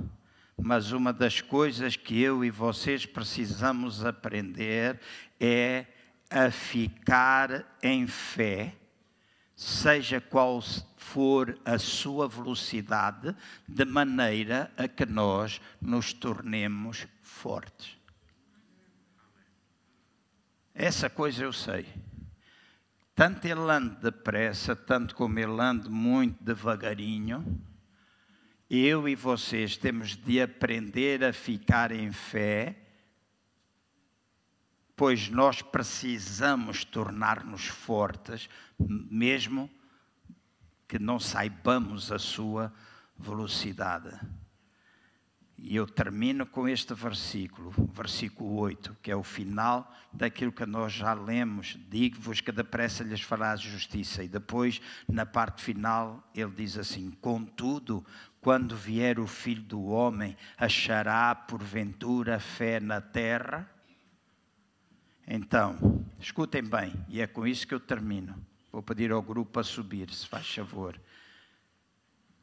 Mas uma das coisas que eu e vocês precisamos aprender é a ficar em fé, seja qual for a sua velocidade, de maneira a que nós nos tornemos fortes. Essa coisa eu sei. Tanto ele anda depressa, tanto como ele anda muito devagarinho, eu e vocês temos de aprender a ficar em fé, pois nós precisamos tornar-nos fortes, mesmo que não saibamos a sua velocidade. E eu termino com este versículo, versículo 8, que é o final daquilo que nós já lemos. Digo-vos que depressa lhes fará justiça. E depois, na parte final, ele diz assim: Contudo, quando vier o filho do homem, achará porventura fé na terra? Então, escutem bem, e é com isso que eu termino. Vou pedir ao grupo a subir, se faz favor.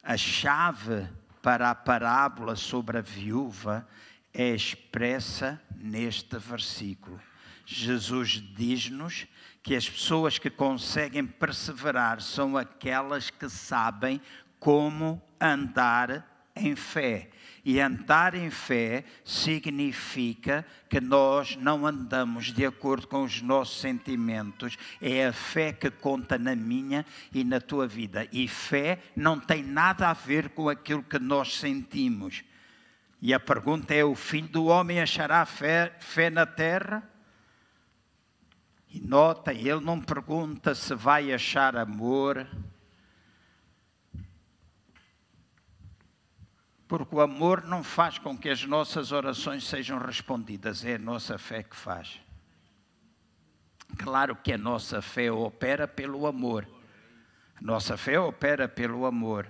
A chave para a parábola sobre a viúva é expressa neste versículo. Jesus diz-nos que as pessoas que conseguem perseverar são aquelas que sabem como andar em fé. E andar em fé significa que nós não andamos de acordo com os nossos sentimentos, é a fé que conta na minha e na tua vida. E fé não tem nada a ver com aquilo que nós sentimos. E a pergunta é: o filho do homem achará fé, fé na terra? E nota, ele não pergunta se vai achar amor Porque o amor não faz com que as nossas orações sejam respondidas, é a nossa fé que faz. Claro que a nossa fé opera pelo amor. A nossa fé opera pelo amor.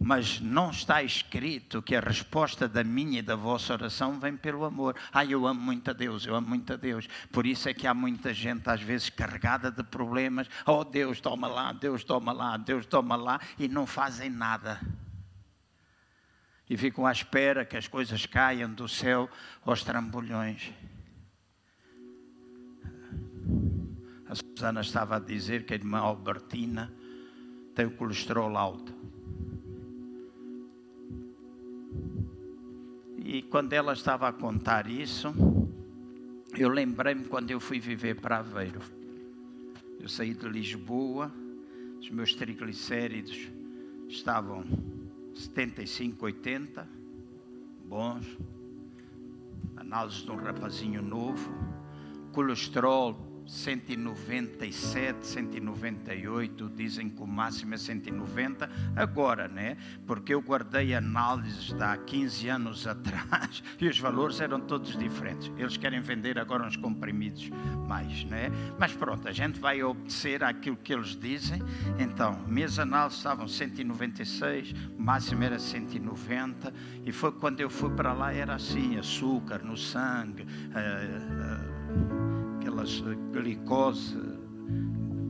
Mas não está escrito que a resposta da minha e da vossa oração vem pelo amor. Ah, eu amo muito a Deus, eu amo muito a Deus. Por isso é que há muita gente, às vezes, carregada de problemas. Oh, Deus, toma lá, Deus, toma lá, Deus, toma lá, e não fazem nada e ficam à espera que as coisas caiam do céu aos trambolhões. A Susana estava a dizer que a irmã Albertina tem o colesterol alto. E quando ela estava a contar isso, eu lembrei-me quando eu fui viver para Aveiro. Eu saí de Lisboa, os meus triglicéridos estavam 75, 80, bons. Análise de um rapazinho novo. Colesterol 197, 198, dizem que o máximo é 190, agora, né? Porque eu guardei análises de há 15 anos atrás e os valores eram todos diferentes. Eles querem vender agora uns comprimidos mais, né? Mas pronto, a gente vai obedecer àquilo que eles dizem. Então, minhas análises estavam 196, o máximo era 190, e foi quando eu fui para lá, era assim: açúcar no sangue. Uh, uh, glicose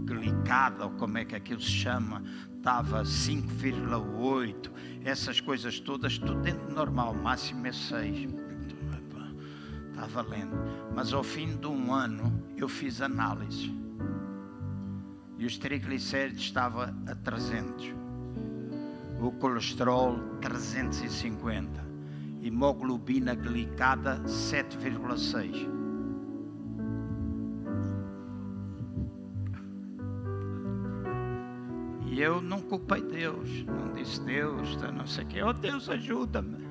glicada, ou como é que aquilo se chama, estava 5,8, essas coisas todas, tudo dentro do normal, máximo é 6. Está valendo. Mas ao fim de um ano eu fiz análise. E os triglicéridos estavam a 300. O colesterol 350. Hemoglobina glicada 7,6 E eu não culpei Deus, não disse Deus, tá, não sei o quê. Oh Deus, ajuda-me.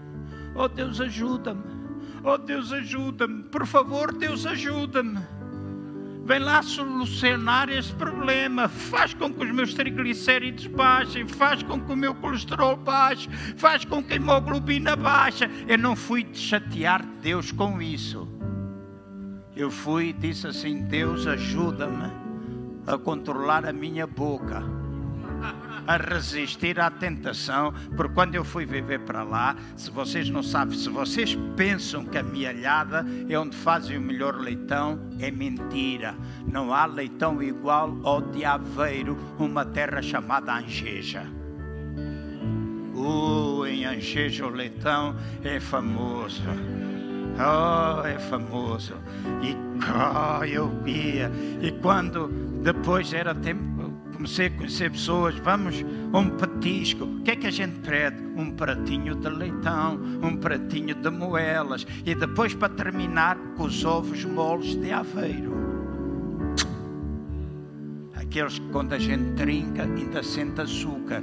Oh Deus, ajuda-me. Oh Deus, ajuda-me. Por favor, Deus, ajuda-me. Vem lá solucionar esse problema. Faz com que os meus triglicéridos baixem. Faz com que o meu colesterol baixe. Faz com que a hemoglobina baixe. Eu não fui chatear Deus com isso. Eu fui e disse assim: Deus, ajuda-me a controlar a minha boca a resistir à tentação, porque quando eu fui viver para lá, se vocês não sabem, se vocês pensam que a mialhada é onde fazem o melhor leitão, é mentira. Não há leitão igual ao de Aveiro, uma terra chamada Angeja. Uh, em Angeja o leitão é famoso. Oh, é famoso. E oh, eu via. E quando depois era tempo, comecei a conhecer pessoas, vamos um petisco. O que é que a gente pede? Um pratinho de leitão, um pratinho de moelas. E depois, para terminar, com os ovos moles de aveiro. Aqueles que quando a gente trinca ainda sente açúcar.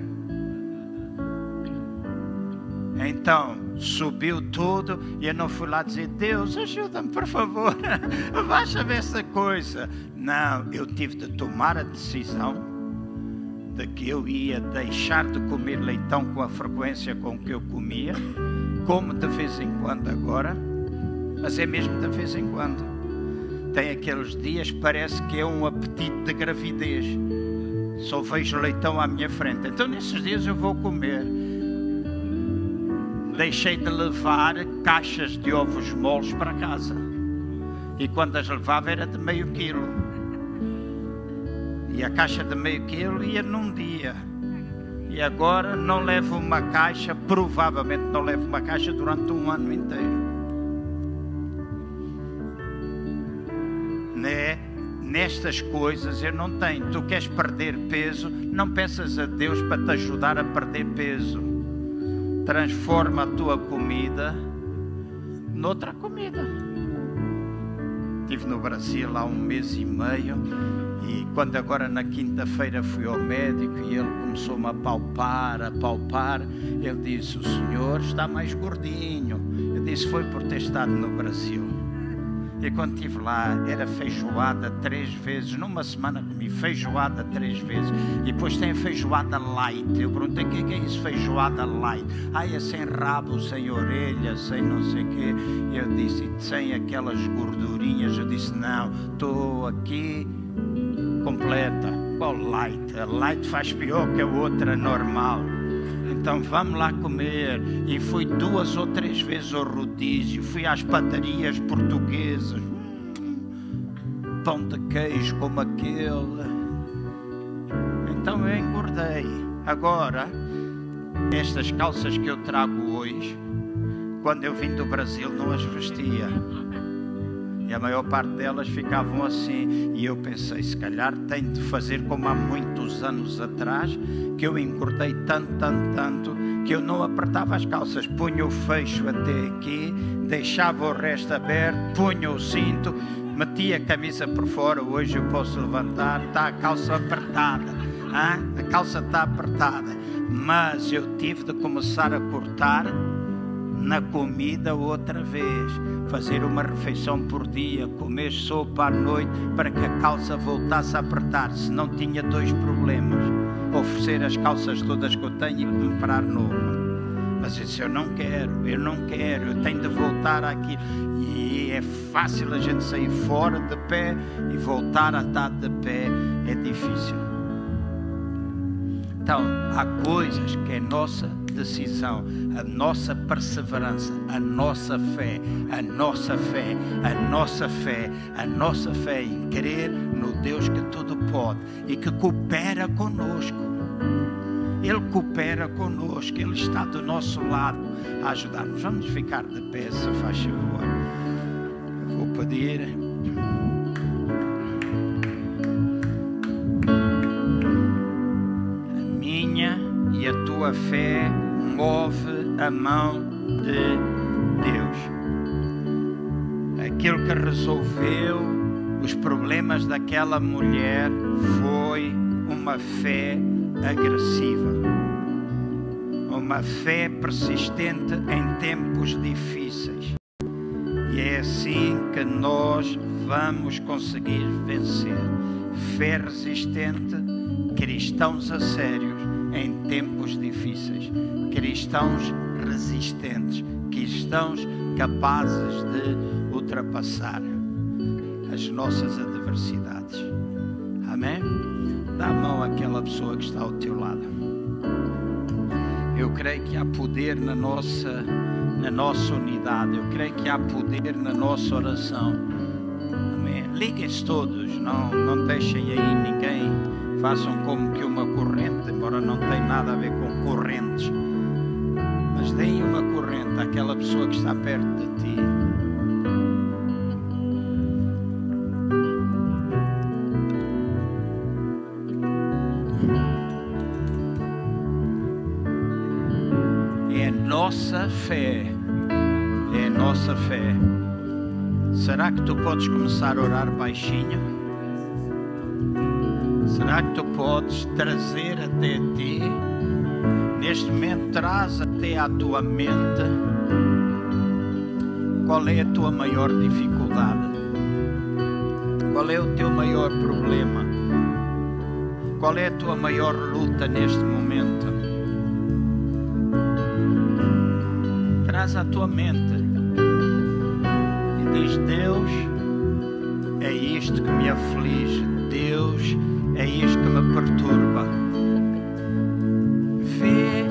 Então, subiu tudo e eu não fui lá dizer: Deus, ajuda-me, por favor, baixa-me essa coisa. Não, eu tive de tomar a decisão de que eu ia deixar de comer leitão com a frequência com que eu comia, como de vez em quando agora, mas é mesmo de vez em quando. Tem aqueles dias, parece que é um apetite de gravidez. Só vejo leitão à minha frente. Então, nesses dias, eu vou comer deixei de levar caixas de ovos moles para casa. E quando as levava era de meio quilo. E a caixa de meio quilo ia num dia. E agora não levo uma caixa, provavelmente não levo uma caixa durante um ano inteiro. Né? Nestas coisas eu não tenho. Tu queres perder peso, não peças a Deus para te ajudar a perder peso transforma a tua comida noutra comida. Estive no Brasil há um mês e meio e quando agora na quinta-feira fui ao médico e ele começou-me a palpar, a palpar, ele disse, o senhor está mais gordinho. Eu disse, foi por ter estado no Brasil. E quando estive lá, era feijoada três vezes. Numa semana comi feijoada três vezes. E depois tem feijoada light. Eu perguntei o que é, é isso, feijoada light. Ah, é sem rabo, sem orelha, sem não sei o quê. Eu disse, sem aquelas gordurinhas. Eu disse, não, estou aqui completa. Qual light? A light faz pior que a outra normal. Então vamos lá comer. E fui duas ou três vezes ao rodízio, fui às padarias portuguesas, pão de queijo como aquele. Então eu engordei. Agora, estas calças que eu trago hoje, quando eu vim do Brasil não as vestia. E a maior parte delas ficavam assim. E eu pensei, se calhar tenho de fazer como há muitos anos atrás, que eu engordei tanto, tanto, tanto, que eu não apertava as calças. Punha o fecho até aqui, deixava o resto aberto, punha o cinto, metia a camisa por fora. Hoje eu posso levantar, está a calça apertada. Hein? A calça está apertada. Mas eu tive de começar a cortar na comida outra vez fazer uma refeição por dia, comer sopa à noite para que a calça voltasse a apertar, se não tinha dois problemas: oferecer as calças todas que eu tenho e comprar novo. Mas isso eu não quero, eu não quero, eu tenho de voltar aqui. E é fácil a gente sair fora de pé e voltar a estar de pé, é difícil. Então, há coisas que é nossa decisão, a nossa perseverança, a nossa fé, a nossa fé, a nossa fé, a nossa fé em crer no Deus que tudo pode e que coopera conosco. Ele coopera conosco, Ele está do nosso lado a ajudar-nos. Vamos ficar de pé, se faz favor. vou pedir. E a tua fé move a mão de Deus. Aquilo que resolveu os problemas daquela mulher foi uma fé agressiva, uma fé persistente em tempos difíceis. E é assim que nós vamos conseguir vencer. Fé resistente, cristãos a sérios em tempos difíceis cristãos resistentes, cristãos capazes de ultrapassar as nossas adversidades. Amém? Dá a mão àquela pessoa que está ao teu lado. Eu creio que há poder na nossa, na nossa unidade. Eu creio que há poder na nossa oração. Amém. Liguem-se todos, não, não deixem aí ninguém. Façam como que uma corrente, Agora não tem nada a ver com correntes. Mas deem uma corrente àquela pessoa que está perto de ti. É nossa fé. É nossa fé. Será que tu podes começar a orar baixinho? Será que tu podes trazer até ti? Neste momento, traz até à tua mente. Qual é a tua maior dificuldade, qual é o teu maior problema, qual é a tua maior luta neste momento. Traz à tua mente. E diz: Deus, é isto que me aflige, é isto que me perturba. Vê,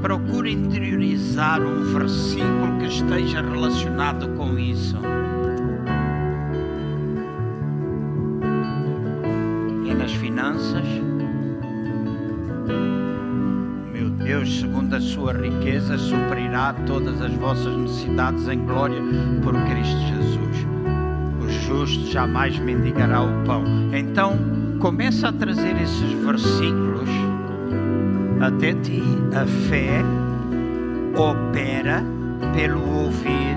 procura interiorizar um versículo que esteja relacionado com isso. E nas finanças, meu Deus, segundo a sua riqueza, suprirá todas as vossas necessidades em glória por Cristo Jesus. Justo jamais mendigará o pão. Então, começa a trazer esses versículos até ti. A fé opera pelo ouvir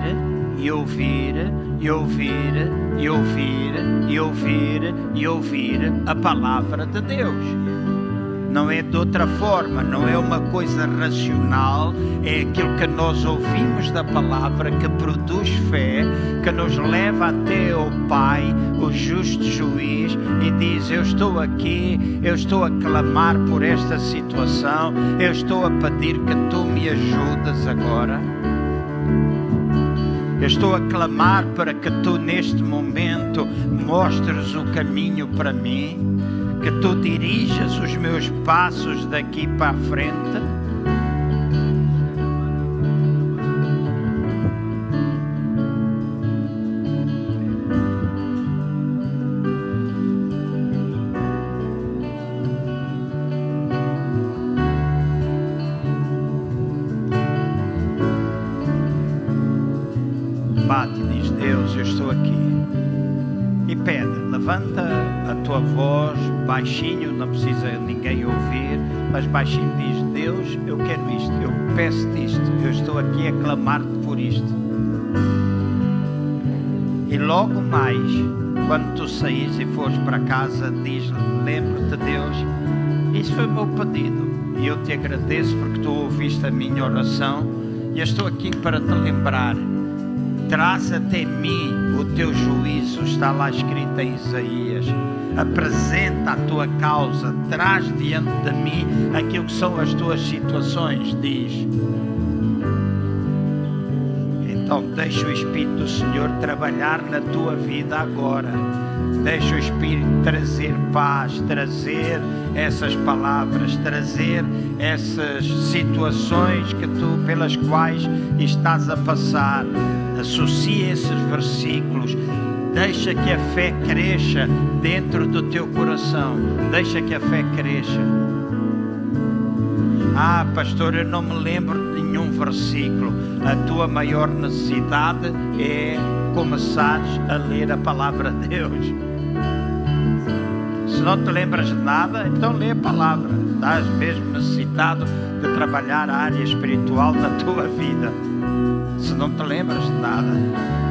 e ouvir e ouvir e ouvir e ouvir e ouvir a palavra de Deus. Não é de outra forma, não é uma coisa racional, é aquilo que nós ouvimos da palavra que produz fé, que nos leva até o Pai, o justo juiz, e diz: Eu estou aqui, eu estou a clamar por esta situação, eu estou a pedir que tu me ajudes agora. Eu estou a clamar para que tu, neste momento, mostres o caminho para mim, que tu dirijas os meus passos daqui para a frente. Mas baixinho diz: Deus, eu quero isto, eu peço-te isto, eu estou aqui a clamar-te por isto. E logo mais, quando tu saís e fores para casa, diz: Lembra-te, Deus, isso foi o meu pedido. E eu te agradeço porque tu ouviste a minha oração. E eu estou aqui para te lembrar traz até mim o teu juízo, está lá escrito em Isaías. Apresenta a tua causa, traz diante de mim aquilo que são as tuas situações, diz. Então, deixa o Espírito do Senhor trabalhar na tua vida agora. Deixa o Espírito trazer paz, trazer essas palavras, trazer essas situações que tu pelas quais estás a passar. Associa esses versículos. Deixa que a fé cresça dentro do teu coração. Deixa que a fé cresça. Ah, pastor, eu não me lembro de nenhum versículo. A tua maior necessidade é começares a ler a palavra de Deus. Se não te lembras de nada, então lê a palavra. Estás mesmo necessitado de trabalhar a área espiritual da tua vida. Se não te lembras de nada.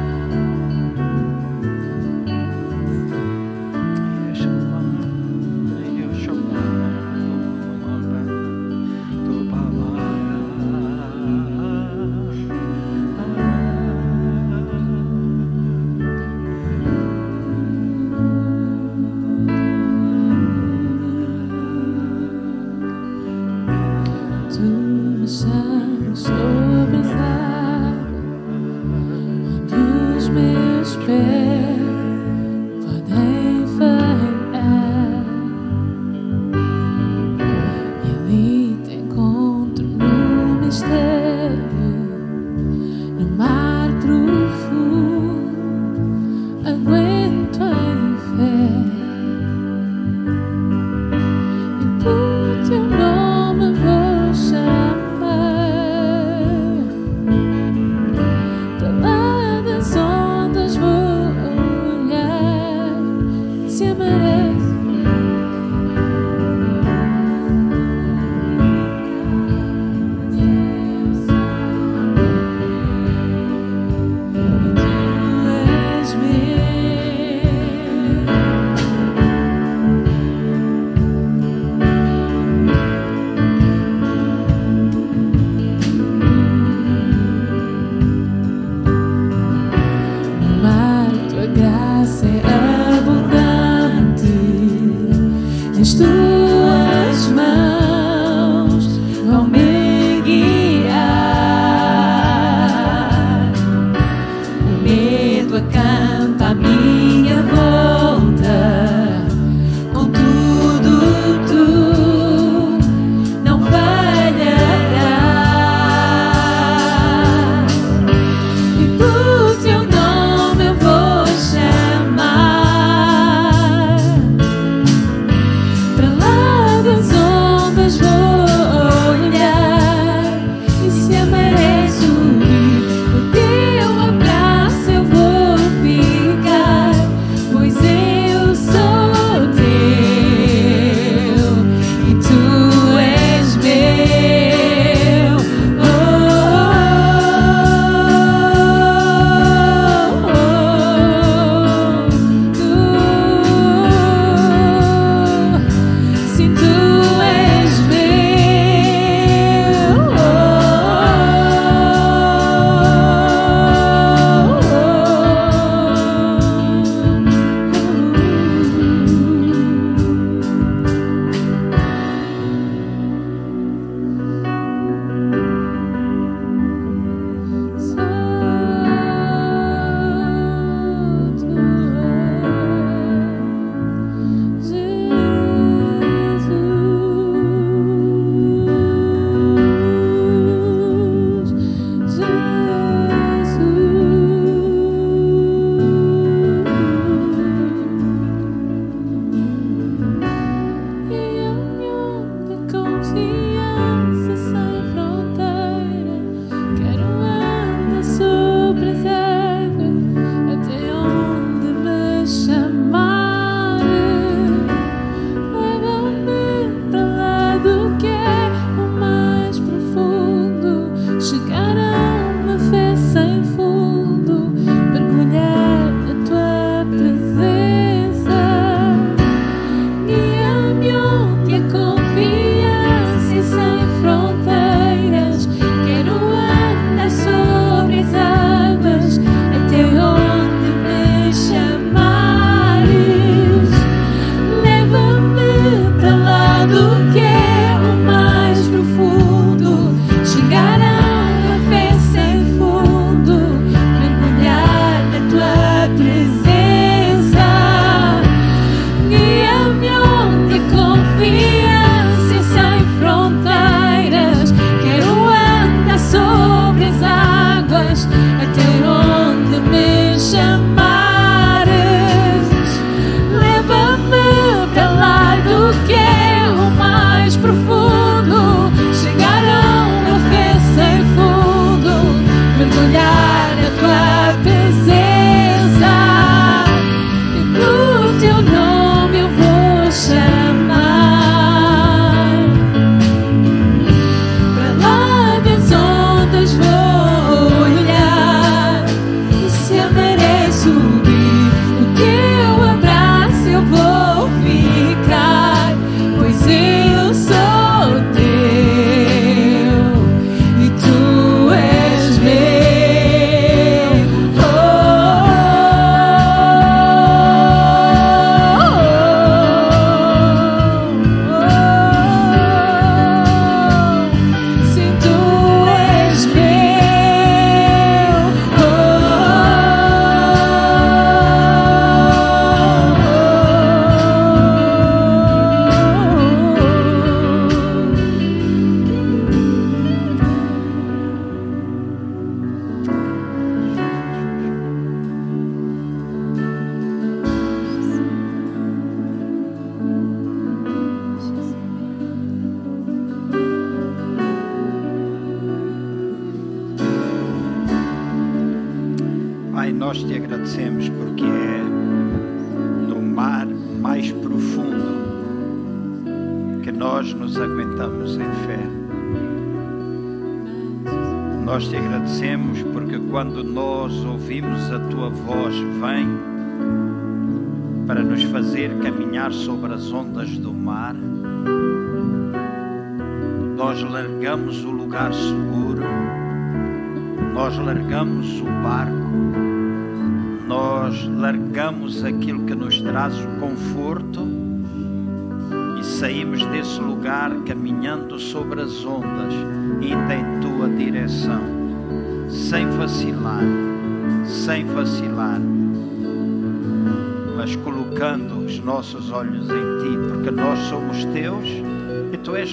say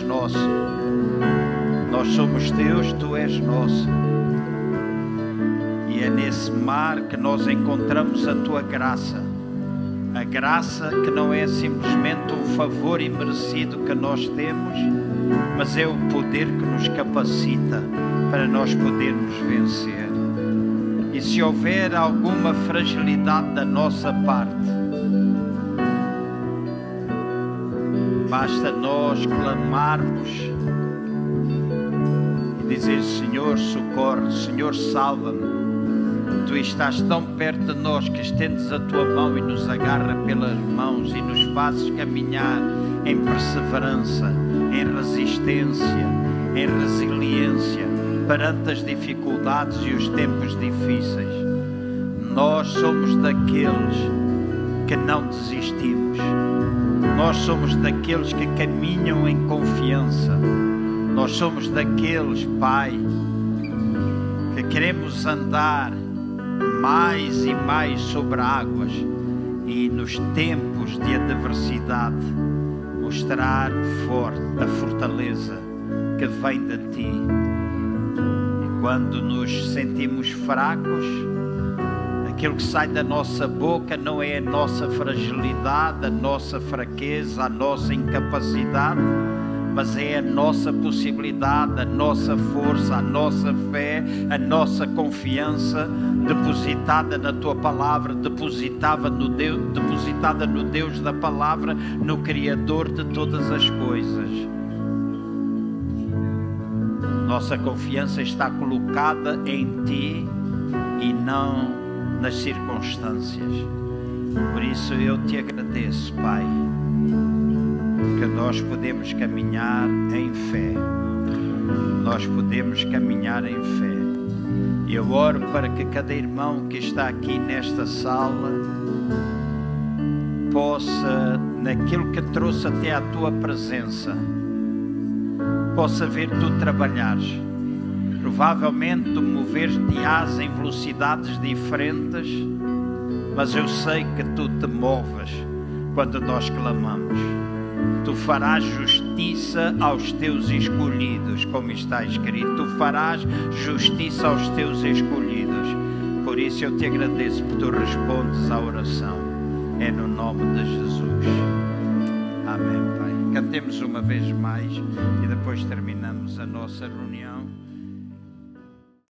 nosso. Nós somos teus, tu és nosso. E é nesse mar que nós encontramos a tua graça a graça que não é simplesmente um favor imerecido que nós temos, mas é o poder que nos capacita para nós podermos vencer. E se houver alguma fragilidade da nossa parte, basta nós clamarmos e dizer: Senhor, socorre, Senhor, salva-me tu estás tão perto de nós que estendes a tua mão e nos agarra pelas mãos e nos fazes caminhar em perseverança, em resistência, em resiliência perante as dificuldades e os tempos difíceis. Nós somos daqueles que não desistimos. Nós somos daqueles que caminham em confiança. Nós somos daqueles, Pai, que queremos andar mais e mais sobre águas e nos tempos de adversidade mostrar forte a fortaleza que vem de ti. E quando nos sentimos fracos, aquilo que sai da nossa boca não é a nossa fragilidade, a nossa fraqueza, a nossa incapacidade, mas é a nossa possibilidade, a nossa força, a nossa fé, a nossa confiança depositada na tua palavra, depositada no Deus, depositada no Deus da palavra, no Criador de todas as coisas. Nossa confiança está colocada em ti e não nas circunstâncias. Por isso eu te agradeço, Pai, que nós podemos caminhar em fé. Nós podemos caminhar em fé eu oro para que cada irmão que está aqui nesta sala possa, naquilo que trouxe até à tua presença, possa ver tu trabalhares. Provavelmente tu mover-te-ás em velocidades diferentes, mas eu sei que tu te moves quando nós clamamos. Tu farás justiça aos teus escolhidos, como está escrito. Tu farás justiça aos teus escolhidos. Por isso eu te agradeço por tu respondes à oração. É no nome de Jesus. Amém, Pai. Cantemos uma vez mais e depois terminamos a nossa reunião.